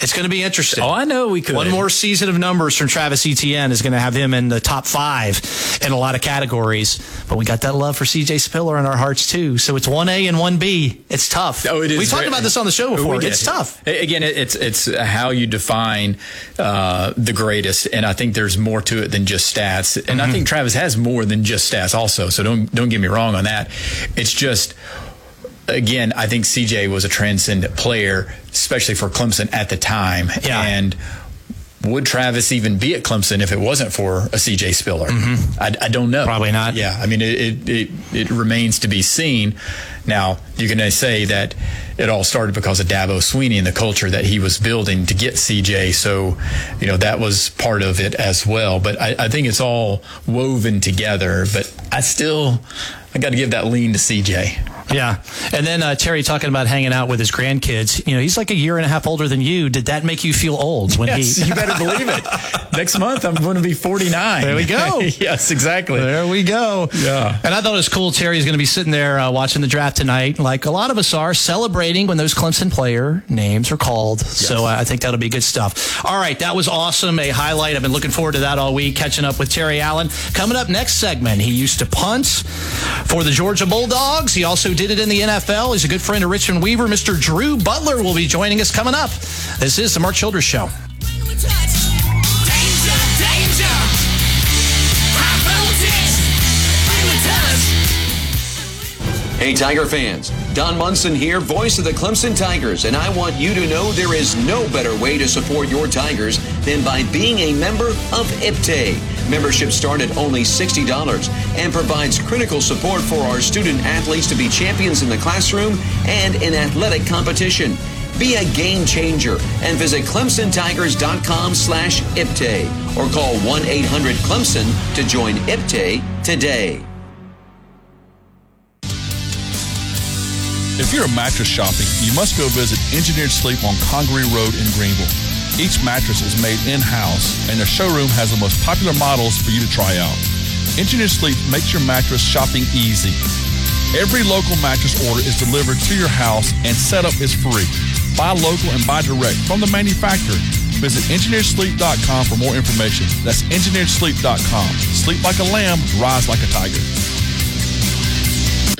[SPEAKER 2] It's going to be interesting.
[SPEAKER 3] Oh, I know we could.
[SPEAKER 2] One more season of numbers from Travis Etienne is going to have him in the top five in a lot of categories. But we got that love for CJ Spiller in our hearts too. So it's one A and one B. It's tough.
[SPEAKER 3] Oh, it is.
[SPEAKER 2] We talked
[SPEAKER 3] very-
[SPEAKER 2] about this on the show before. It's tough.
[SPEAKER 3] Again, it's it's how you define uh, the greatest, and I think there's more to it than just stats. And
[SPEAKER 2] Mm-hmm.
[SPEAKER 3] I think Travis has more than just stats, also. So don't don't get me wrong on that. It's just. Again, I think CJ was a transcendent player, especially for Clemson at the time.
[SPEAKER 2] Yeah.
[SPEAKER 3] And would Travis even be at Clemson if it wasn't for a CJ Spiller? I, I don't know.
[SPEAKER 2] Mm-hmm. Probably not.
[SPEAKER 3] Yeah, I mean, it, it, it, it remains to be seen. Now, you can say that it all started because of Dabo Swinney and the culture that he was building to get CJ. So, you know, that was part of it as well. But I, I think it's all woven together. But I still, I got to give that lean to CJ.
[SPEAKER 2] Yeah. And then uh, Terry talking about hanging out with his grandkids. You know, he's like a year and a half older than you. Did that make you feel old when
[SPEAKER 3] Yes,
[SPEAKER 2] he?
[SPEAKER 3] you better believe it. [laughs] Next month, I'm going to be 49.
[SPEAKER 2] There we go. [laughs]
[SPEAKER 3] yes, exactly.
[SPEAKER 2] There we go.
[SPEAKER 3] Yeah.
[SPEAKER 2] And I thought it was cool. Terry's going to be sitting there uh, watching the draft tonight, like a lot of us are, celebrating when those Clemson player names are called. So uh, I think that'll be good stuff. All right, that was awesome. A highlight. I've been looking forward to that all week, catching up with Terry Allen. Coming up next segment, he used to punt for the Georgia Bulldogs. He also did it in the NFL. He's a good friend of Richmond Weaver. Mr. Drew Butler will be joining us coming up. This is the Mark Childress Show.
[SPEAKER 14] Hey, Tiger fans. Don Munson here, voice of the Clemson Tigers, and I want you to know there is no better way to support your Tigers than by being a member of IPTAY. Membership starts at only $60 and provides critical support for our student athletes to be champions in the classroom and in athletic competition. Be a game changer and visit clemsontigers.com slash IPTAY or call 1-800-CLEMSON to join IPTAY today.
[SPEAKER 6] If you're a mattress shopping, you must go visit Engineered Sleep on Congaree Road in Greenville. Each mattress is made in-house, and their showroom has the most popular models for you to try out. Engineered Sleep makes your mattress shopping easy. Every local mattress order is delivered to your house, and setup is free. Buy local and buy direct from the manufacturer. Visit engineeredsleep.com for more information. That's engineeredsleep.com. Sleep like a lamb, rise like a tiger.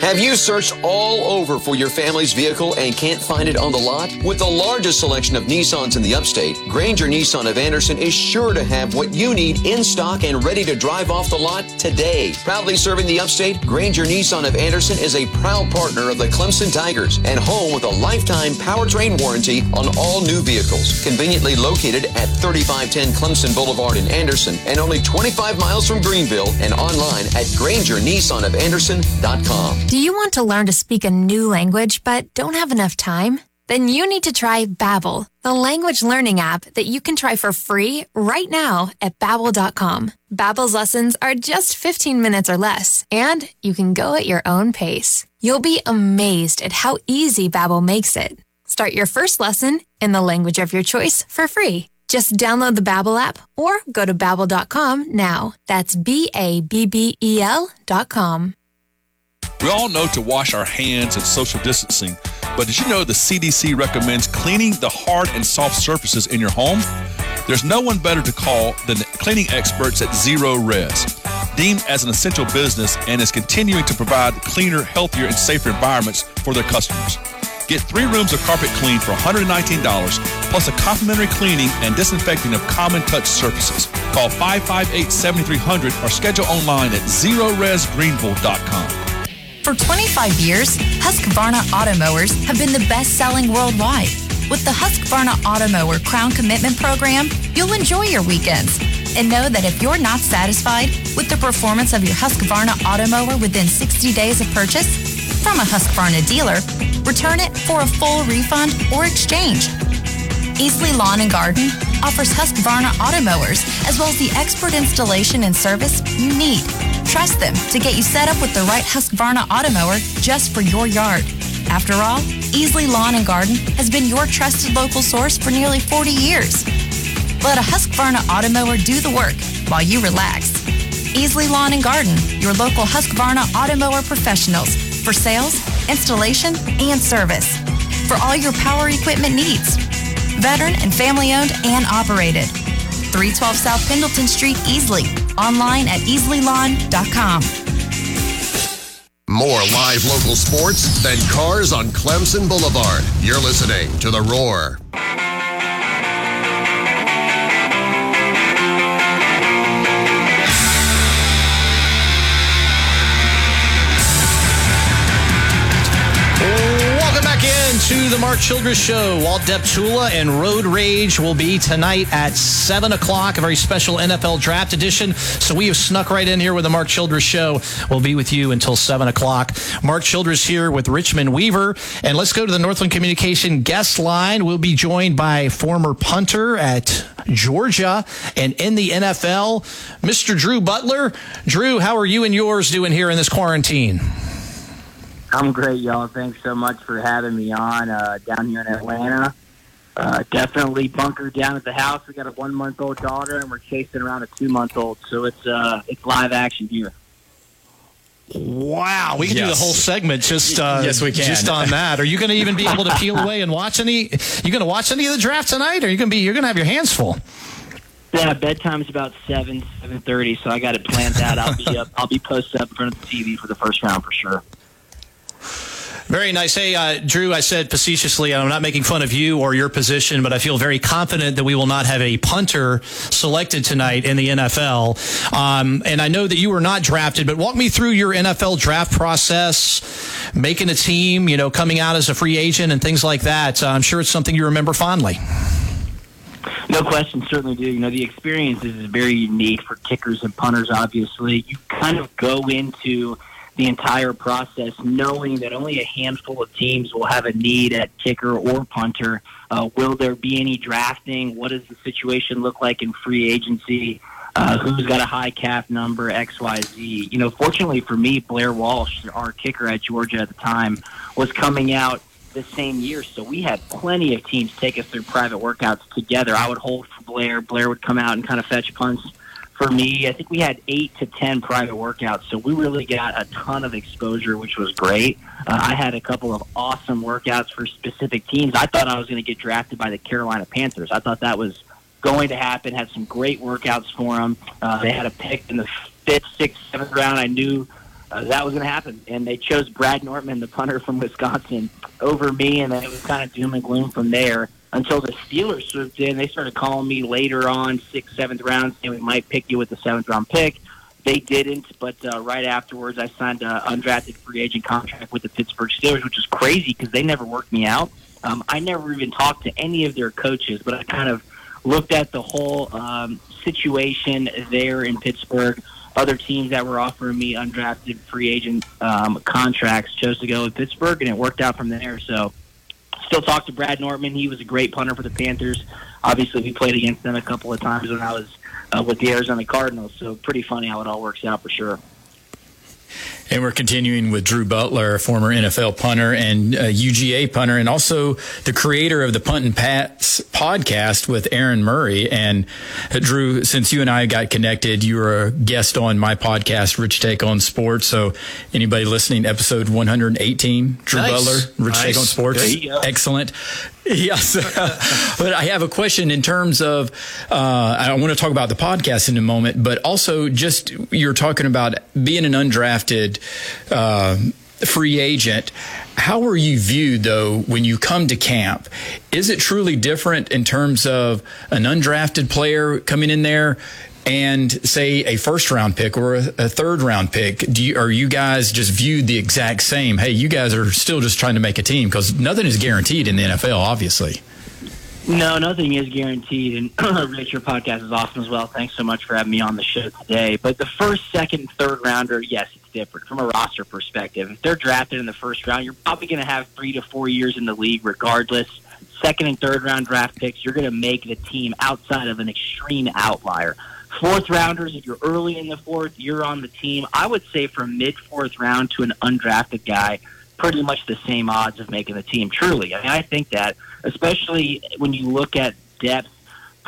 [SPEAKER 14] Have you searched all over for your family's vehicle and can't find it on the lot? With the largest selection of Nissans in the upstate, Granger Nissan of Anderson is sure to have what you need in stock and ready to drive off the lot today. Proudly serving the upstate, Granger Nissan of Anderson is a proud partner of the Clemson Tigers and home with a lifetime powertrain warranty on all new vehicles. Conveniently located at 3510 Clemson Boulevard in Anderson and only 25 miles from Greenville and online at GrangerNissanOfAnderson.com.
[SPEAKER 15] Do you want to learn to speak a new language but don't have enough time? Then you need to try Babbel, the language learning app that you can try for free right now at babbel.com. Babbel's lessons are just 15 minutes or less, and you can go at your own pace. You'll be amazed at how easy Babbel makes it. Start your first lesson in the language of your choice for free Just download the Babbel app or go to babbel.com now. That's B A B B E L dot com.
[SPEAKER 6] We all know to wash our hands and social distancing, but did you know the CDC recommends cleaning the hard and soft surfaces in your home? There's no one better to call than cleaning experts at Zerorez. Deemed as an essential business and is continuing to provide cleaner, healthier, and safer environments for their customers. Get three rooms of carpet cleaned for $119 plus a complimentary cleaning and disinfecting of common touch surfaces. Call 558-7300 or schedule online at ZerorezGreenville.com.
[SPEAKER 16] For 25 years, Husqvarna Automowers have been the best selling worldwide. With the Husqvarna Automower Crown Commitment Program, you'll enjoy your weekends. And know that if you're not satisfied with the performance of your Husqvarna Automower within 60 days of purchase from a Husqvarna dealer, return it for a full refund or exchange. Easley Lawn and Garden offers Husqvarna auto mowers as well as the expert installation and service you need. Trust them to get you set up with the right Husqvarna auto mower just for your yard. After all, Easley Lawn and Garden has been your trusted local source for nearly 40 years. Let a Husqvarna auto mower do the work while you relax. Easley Lawn and Garden, your local Husqvarna auto mower professionals for sales, installation, and service. For all your power equipment needs. Veteran and family owned and operated. 312 South Pendleton Street, Easley. Online at easleylawn.com.
[SPEAKER 12] More live local sports than cars on Clemson Boulevard. You're listening to The Roar.
[SPEAKER 2] To the Mark Childress Show. Walt Deptula and Road Rage will be tonight at 7 o'clock, a very special NFL draft edition. So we have snuck right in here with the Mark Childress Show. We'll be with you until 7 o'clock. Mark Childress here with Richmond Weaver. And let's go to the Northland Communication guest line. We'll be joined by former punter at Georgia and in the NFL, Mr. Drew Butler. Drew, how are you and yours doing here in this quarantine?
[SPEAKER 17] I'm great, y'all. Thanks so much for having me on uh, down here in Atlanta. Uh, definitely bunkered down at the house. We got a one month old daughter, and we're chasing around a two month old. So it's uh, it's live action here.
[SPEAKER 2] Wow, we can do the whole segment just uh,
[SPEAKER 3] Yes, we can.
[SPEAKER 2] just on that. Are you going to even be able to peel [laughs] away and watch any? You going to watch any of the draft tonight? Or are you going to be? You're going to have your hands full.
[SPEAKER 17] Yeah, bedtime's about seven seven thirty, so I got it planned out. I'll be up. I'll be posted up in front of the TV for the first round for sure.
[SPEAKER 2] Very nice. Hey, uh, Drew, I said facetiously, I'm not making fun of you or your position, but I feel very confident that we will not have a punter selected tonight in the NFL. Um, and I know that you were not drafted, but walk me through your NFL draft process, making a team, you know, coming out as a free agent and things like that. Uh, I'm sure it's something you remember fondly.
[SPEAKER 17] No question, certainly do. You know, the experience is very unique for kickers and punters, obviously. You kind of go into the entire process knowing that only a handful of teams will have a need at kicker or punter. Uh, will there be any drafting? What does the situation look like in free agency? Uh, who's got a high cap number, X, Y, Z. You know, fortunately for me, Blair Walsh, our kicker at Georgia at the time, was coming out the same year. So we had plenty of teams take us through private workouts together. I would hold for Blair. Blair would come out and kind of fetch punts for me. I think we had eight to ten private workouts, so we really got a ton of exposure, which was great. Uh, I had a couple of awesome workouts for specific teams. I thought I was going to get drafted by the Carolina Panthers. I thought that was going to happen. Had some great workouts for them. Uh, they had a pick in the fifth, sixth, seventh round. I knew uh, that was going to happen, and they chose Brad Nortman, the punter from Wisconsin, over me, and then it was kind of doom and gloom from there until the Steelers swooped in. They started calling me later on, sixth, seventh round, saying we might pick you with the seventh round pick. They didn't, but uh, right afterwards, I signed an undrafted free agent contract with the Pittsburgh Steelers, which is crazy because they never worked me out. Um, I never even talked to any of their coaches, but I kind of looked at the whole um, situation there in Pittsburgh. Other teams that were offering me undrafted free agent um, contracts chose to go with Pittsburgh, and it worked out from there. So, still talk to Brad Nortman. He was a great punter for the Panthers. Obviously, we played against them a couple of times when I was uh, with the Arizona Cardinals. So, pretty funny how it all works out for sure.
[SPEAKER 3] And we're continuing with Drew Butler, former NFL punter and uh, UGA punter, and also the creator of the Punt and Pass podcast with Aaron Murray. And uh, Drew, since you and I got connected, you were a guest on my podcast, Rich Take on Sports. So anybody listening, episode 118, Drew
[SPEAKER 2] Nice.
[SPEAKER 3] Butler, Rich
[SPEAKER 2] Nice.
[SPEAKER 3] Take on Sports. Excellent. [laughs] Yes. [laughs] but I have a question in terms of, uh, I want to talk about the podcast in a moment, but also just you're talking about being an undrafted uh, free agent. How are you viewed though when you come to camp? Is it truly different in terms of an undrafted player coming in there? And say a first round pick or a, a third round pick, do you, are you guys just viewed the exact same? Hey, you guys are still just trying to make a team because nothing is guaranteed in the NFL, obviously.
[SPEAKER 17] No, nothing is guaranteed. And [clears throat] Rich, your podcast is awesome as well. Thanks so much for having me on the show today. But the first, second, third rounder, yes, it's different from a roster perspective. If they're drafted in the first round, you're probably going to have three to four years in the league regardless. Second and third round draft picks, you're going to make the team outside of an extreme outlier. Fourth rounders, if you're early in the fourth, you're on the team. I would say from mid fourth round to an undrafted guy, pretty much the same odds of making the team. Truly, I mean, I think that, especially when you look at depth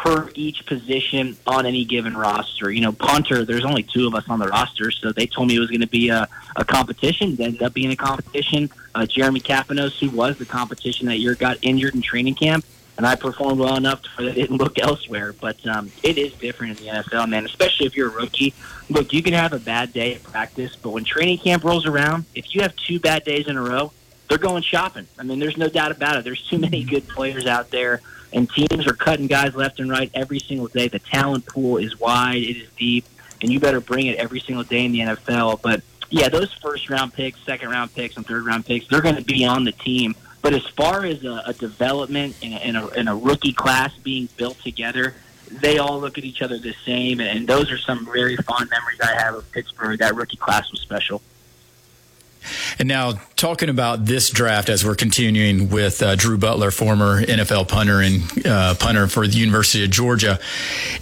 [SPEAKER 17] per each position on any given roster. You know, punter, there's only two of us on the roster, so they told me it was going to be a, a competition. It ended up being a competition. Uh, Jeremy Kapinos, who was the competition that year, got injured in training camp, and I performed well enough to where they didn't look [laughs] elsewhere. But um, it is different in the NFL, man, especially if you're a rookie. Look, you can have a bad day at practice, but when training camp rolls around, if you have two bad days in a row, they're going shopping. I mean, there's no doubt about it. There's too many good players out there, and teams are cutting guys left and right every single day. The talent pool is wide, it is deep, and you better bring it every single day in the NFL. But yeah, those first round picks, second round picks, and third round picks, they're going to be on the team. But as far as a, a development and a, and, a, and a rookie class being built together, they all look at each other the same, and those are some very fond memories I have of Pittsburgh. That rookie class was special.
[SPEAKER 3] And now, talking about this draft as we're continuing with uh, Drew Butler, former NFL punter and uh, punter for the University of Georgia,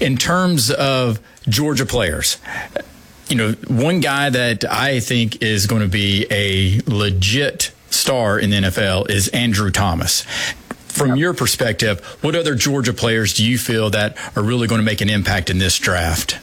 [SPEAKER 3] in terms of Georgia players, you know, one guy that I think is going to be a legit star in the NFL is Andrew Thomas. From your perspective, what other Georgia players do you feel that are really going to make an impact in this draft?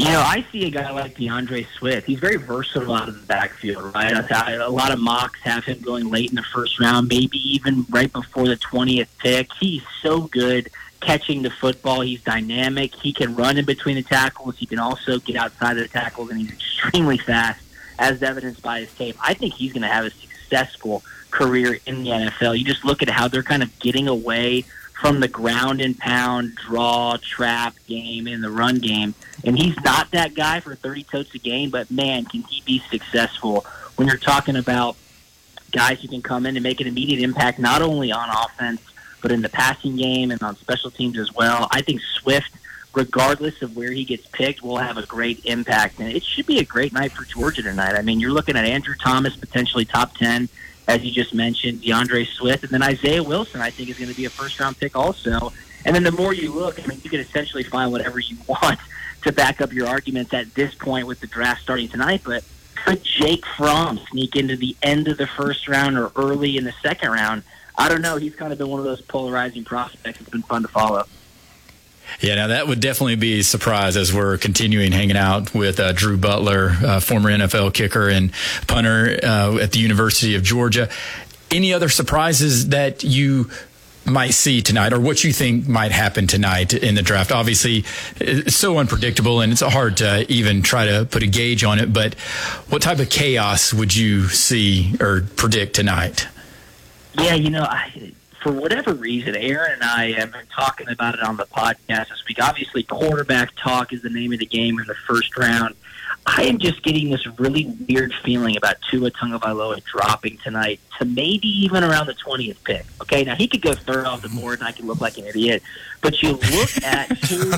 [SPEAKER 17] You know, I see a guy like D'Andre Swift. He's very versatile out of the backfield, right? A lot of mocks have him going late in the first round, maybe even right before the 20th pick. He's so good catching the football. He's dynamic. He can run in between the tackles. He can also get outside of the tackles, and he's extremely fast, as evidenced by his tape. I think he's going to have a successful career in the NFL. You just look at how they're kind of getting away from the ground and pound, draw, trap game in the run game. And he's not that guy for 30 totes a game, but man, can he be successful when you're talking about guys who can come in and make an immediate impact, not only on offense, but in the passing game and on special teams as well. I think Swift, regardless of where he gets picked, will have a great impact. And it should be a great night for Georgia tonight. I mean, you're looking at Andrew Thomas, potentially top 10, as you just mentioned, D'Andre Swift, and then Isaiah Wilson, I think, is going to be a first round pick also. And then the more you look, I mean, you can essentially find whatever you [laughs] want to back up your arguments at this point with the draft starting tonight. But could Jake Fromm sneak into the end of the first round or early in the second round? I don't know. He's kind of been one of those polarizing prospects. It's been fun to follow.
[SPEAKER 3] Yeah, now that would definitely be a surprise as we're continuing hanging out with uh, Drew Butler, uh, former NFL kicker and punter uh, at the University of Georgia. Any other surprises that you might see tonight or what you think might happen tonight in the draft? Obviously, it's so unpredictable and it's hard to even try to put a gauge on it, but what type of chaos would you see or predict tonight?
[SPEAKER 17] Yeah, you know, I, for whatever reason, Aaron and I have been talking about it on the podcast this week. Obviously, quarterback talk is the name of the game in the first round. I am just getting this really weird feeling about Tua Tagovailoa dropping tonight to maybe even around the 20th pick. Okay, now he could go third off the board and I could look like an idiot, but you look at his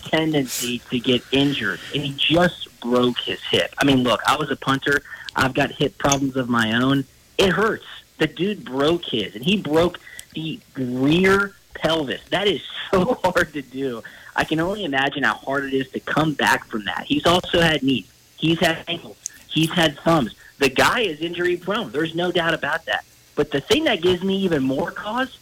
[SPEAKER 17] [laughs] tendency to get injured, and he just broke his hip. I mean, look, I was a punter. I've got hip problems of my own. It hurts. The dude broke his, and he broke the rear pelvis. That is so [laughs] hard to do. I can only imagine how hard it is to come back from that. He's also had knees. He's had ankles. He's had thumbs. The guy is injury prone. There's no doubt about that. But the thing that gives me even more cause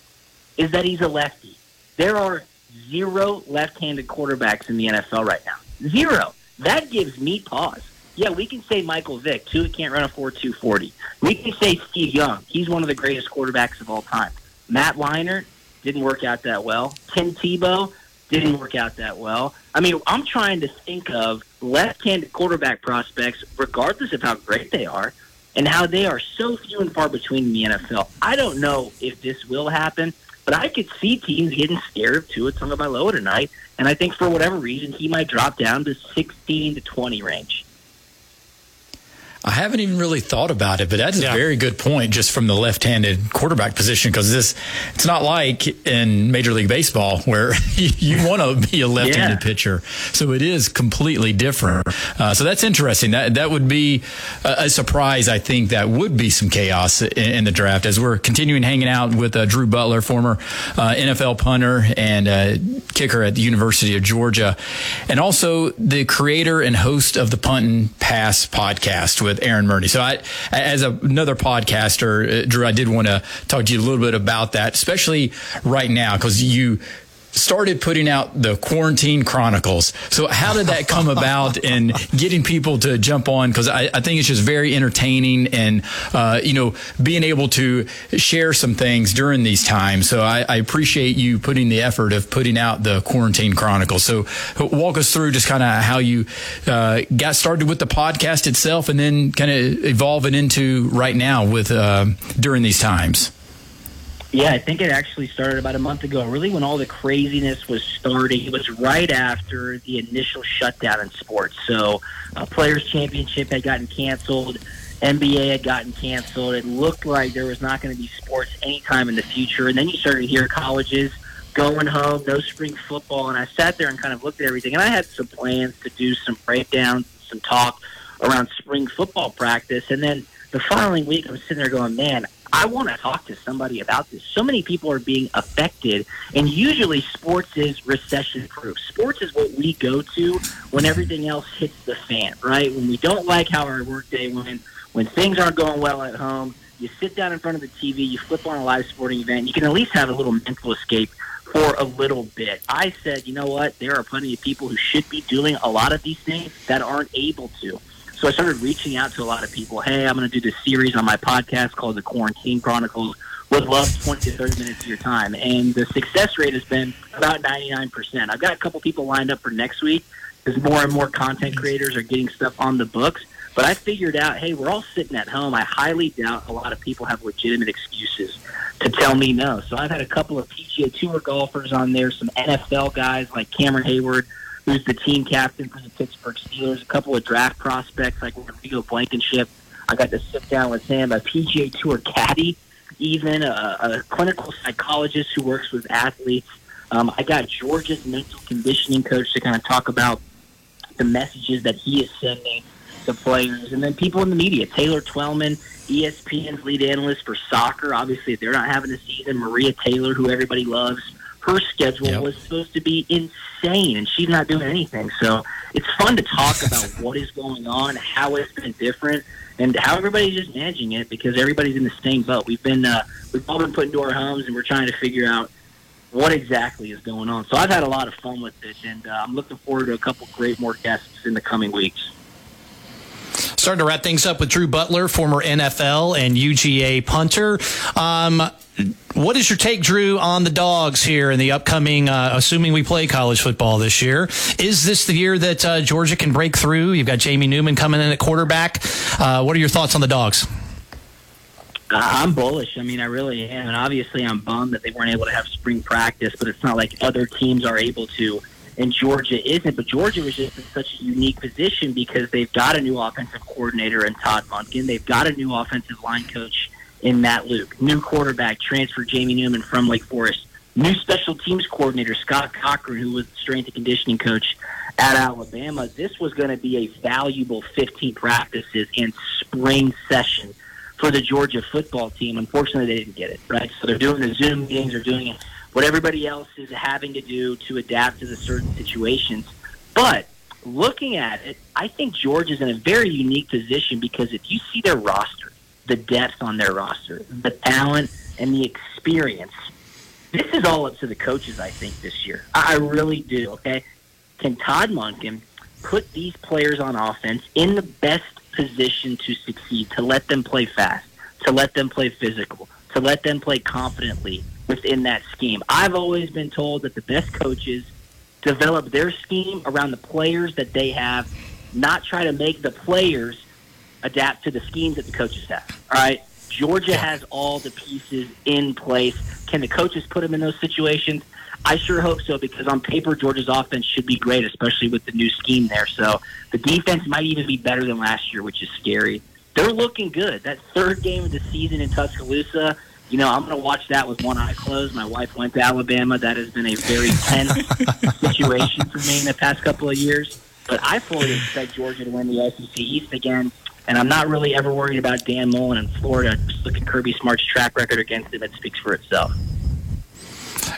[SPEAKER 17] is that he's a lefty. There are zero left-handed quarterbacks in the NFL right now. Zero. That gives me pause. Yeah, we can say Michael Vick, Tua can't run a 4.240. We can say Steve Young. He's one of the greatest quarterbacks of all time. Matt Leinart didn't work out that well. Tim Tebow didn't work out that well. I mean, I'm trying to think of left-handed quarterback prospects, regardless of how great they are, and how they are so few and far between in the NFL. I don't know if this will happen, but I could see teams getting scared of Tua Tagovailoa tonight, and I think for whatever reason he might drop down to 16 to 20 range.
[SPEAKER 3] I haven't even really thought about it, but that's a very good point just from the left-handed quarterback position because this it's not like in Major League Baseball where [laughs] you, want to be a left-handed
[SPEAKER 18] Yeah.
[SPEAKER 3] pitcher. So it is completely different. Uh, so that's interesting. That that would be a, a surprise. I think that would be some chaos in, in the draft as we're continuing hanging out with uh, Drew Butler, former uh, NFL punter and uh, kicker at the University of Georgia, and also the creator and host of the Punt and Pass podcast with Aaron Murray. So I, as a, another podcaster, uh, Drew, I did want to talk to you a little bit about that, especially right now because you started putting out the quarantine chronicles. So how did that come about [laughs] and getting people to jump on? Because I, I think it's just very entertaining and uh, you know being able to share some things during these times. So I, I appreciate you putting the effort of putting out the quarantine chronicles. So walk us through just kind of how you uh, got started with the podcast itself and then kind of evolving into right now with uh, during these times
[SPEAKER 17] Yeah, I think it actually started about a month ago. Really, when all the craziness was starting, it was right after the initial shutdown in sports. So, uh, Players Championship had gotten canceled, NBA had gotten canceled. It looked like there was not going to be sports anytime in the future. And then you started to hear colleges going home, no spring football. And I sat there and kind of looked at everything. And I had some plans to do some breakdowns, some talk around spring football practice. And then the following week, I'm sitting there going, man, I want to talk to somebody about this. So many people are being affected, and usually sports is recession proof. Sports is what we go to when everything else hits the fan, right? When we don't like how our workday went, when things aren't going well at home, you sit down in front of the TV, you flip on a live sporting event, you can at least have a little mental escape for a little bit. I said, you know what? There are plenty of people who should be doing a lot of these things that aren't able to. So I started reaching out to a lot of people. Hey, I'm going to do this series on my podcast called The Quarantine Chronicles. Would love 20 to 30 minutes of your time. And the success rate has been about 99%. I've got a couple people lined up for next week because more and more content creators are getting stuff on the books. But I figured out, hey, we're all sitting at home. I highly doubt a lot of people have legitimate excuses to tell me no. So I've had a couple of PGA Tour golfers on there, some NFL guys like Cameron Heyward, who's the team captain for the Pittsburgh Steelers, a couple of draft prospects like Rodrigo Blankenship. I got to sit down with him, a PGA Tour caddy, even a, a clinical psychologist who works with athletes. Um, I got Georgia's mental conditioning coach to kind of talk about the messages that he is sending to players, and then people in the media. Taylor Twellman, E ESPN's lead analyst for soccer. Obviously, they're not having a season, Maria Taylor, who everybody loves, her schedule was supposed to be insane, and she's not doing anything. So it's fun to talk about [laughs] what is going on, how it's been different, and how everybody's just managing it because everybody's in the same boat. We've been uh, we've all been put into our homes, and we're trying to figure out what exactly is going on. So I've had a lot of fun with this, and uh, I'm looking forward to a couple great more guests in the coming weeks.
[SPEAKER 2] Starting to wrap things up with Drew Butler, former NFL and UGA punter. Um, what is your take, Drew, on the dogs here in the upcoming, uh, assuming we play college football this year? Is this the year that uh, Georgia can break through? You've got Jamie Newman coming in at quarterback. Uh, what are your thoughts on the dogs?
[SPEAKER 17] Uh, I'm bullish. I mean, I really am. And obviously, I'm bummed that they weren't able to have spring practice, but it's not like other teams are able to, and Georgia isn't. But Georgia was just in such a unique position because they've got a new offensive coordinator in Todd Monken. They've got a new offensive line coach in Matt Luke. New quarterback, transfer Jamie Newman from Wake Forest. New special teams coordinator, Scott Cochran, who was strength and conditioning coach at Alabama. This was going to be a valuable 15 practices and spring session for the Georgia football team. Unfortunately, they didn't get it, right? So they're doing the Zoom meetings, they're doing what everybody else is having to do to adapt to the certain situations. But looking at it, I think Georgia's in a very unique position because if you see their roster, the depth on their roster, the talent and the experience, this is all up to the coaches, I think, this year. I really do, okay? Can Todd Monken put these players on offense in the best position to succeed, to let them play fast, to let them play physical, to let them play confidently within that scheme? I've always been told that the best coaches develop their scheme around the players that they have, not try to make the players adapt to the schemes that the coaches have. All right. Georgia has all the pieces in place. Can the coaches put them in those situations? I sure hope so because on paper, Georgia's offense should be great, especially with the new scheme there. So the defense might even be better than last year, which is scary. They're looking good. That third game of the season in Tuscaloosa, you know, I'm going to watch that with one eye closed. My wife went to Alabama. That has been a very tense [laughs] situation for me in the past couple of years. But I fully expect Georgia to win the SEC East again. And I'm not really ever worried about Dan Mullen in Florida. Just look at Kirby Smart's track record against him. It speaks for itself.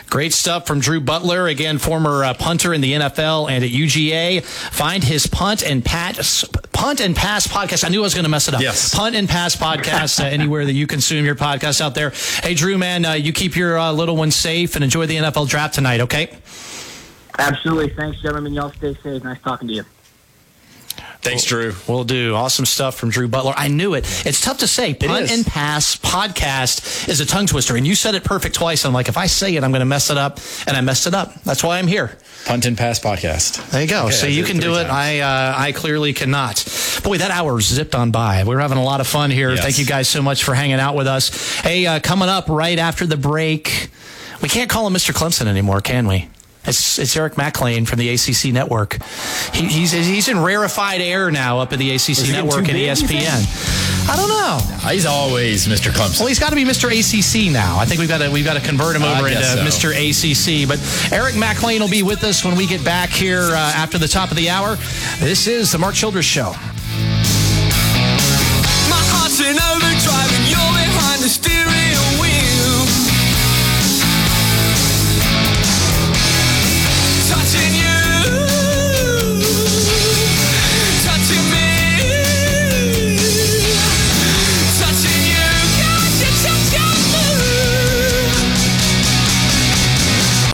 [SPEAKER 2] Great stuff from Drew Butler, again, former uh, punter in the NFL and at UGA. Find his punt and pass, punt and pass podcast. I knew I was going to mess it up.
[SPEAKER 3] Yes.
[SPEAKER 2] Punt and pass podcast uh, anywhere that you consume your podcast out there. Hey, Drew, man, uh, you keep your uh, little ones safe and enjoy the NFL draft tonight, okay?
[SPEAKER 17] Absolutely. Thanks, gentlemen. Y'all stay safe. Nice talking to you.
[SPEAKER 3] Thanks, Drew.
[SPEAKER 2] We'll do awesome stuff from Drew Butler. I knew it. It's tough to say. Punt and pass podcast is a tongue twister, and you said it perfect twice. I'm like, if I say it, I'm going to mess it up, and I messed it up. That's why I'm here.
[SPEAKER 3] Punt and Pass podcast.
[SPEAKER 2] There you go.
[SPEAKER 3] Okay,
[SPEAKER 2] so you can do it. I uh, I clearly cannot. Boy, that hour zipped on by. We're having a lot of fun here.
[SPEAKER 3] Yes.
[SPEAKER 2] Thank you guys so much for hanging out with us. Hey, uh, coming up right after the break, we can't call him Mr. Clemson anymore, can we? It's, it's Eric Mac Lain from the ACC Network. He, he's he's in rarefied air now up at the ACC
[SPEAKER 3] he
[SPEAKER 2] Network
[SPEAKER 3] too
[SPEAKER 2] and
[SPEAKER 3] big, you
[SPEAKER 2] ESPN. I don't know.
[SPEAKER 3] He's always Mr. Clemson.
[SPEAKER 2] Well, he's got to be Mr. ACC now. I think we've got to we've got to convert him over into
[SPEAKER 3] so.
[SPEAKER 2] Mr. ACC. But Eric Mac Lain will be with us when we get back here uh, after the top of the hour. This is the Mark Childress Show.
[SPEAKER 18] My heart's in overdrive.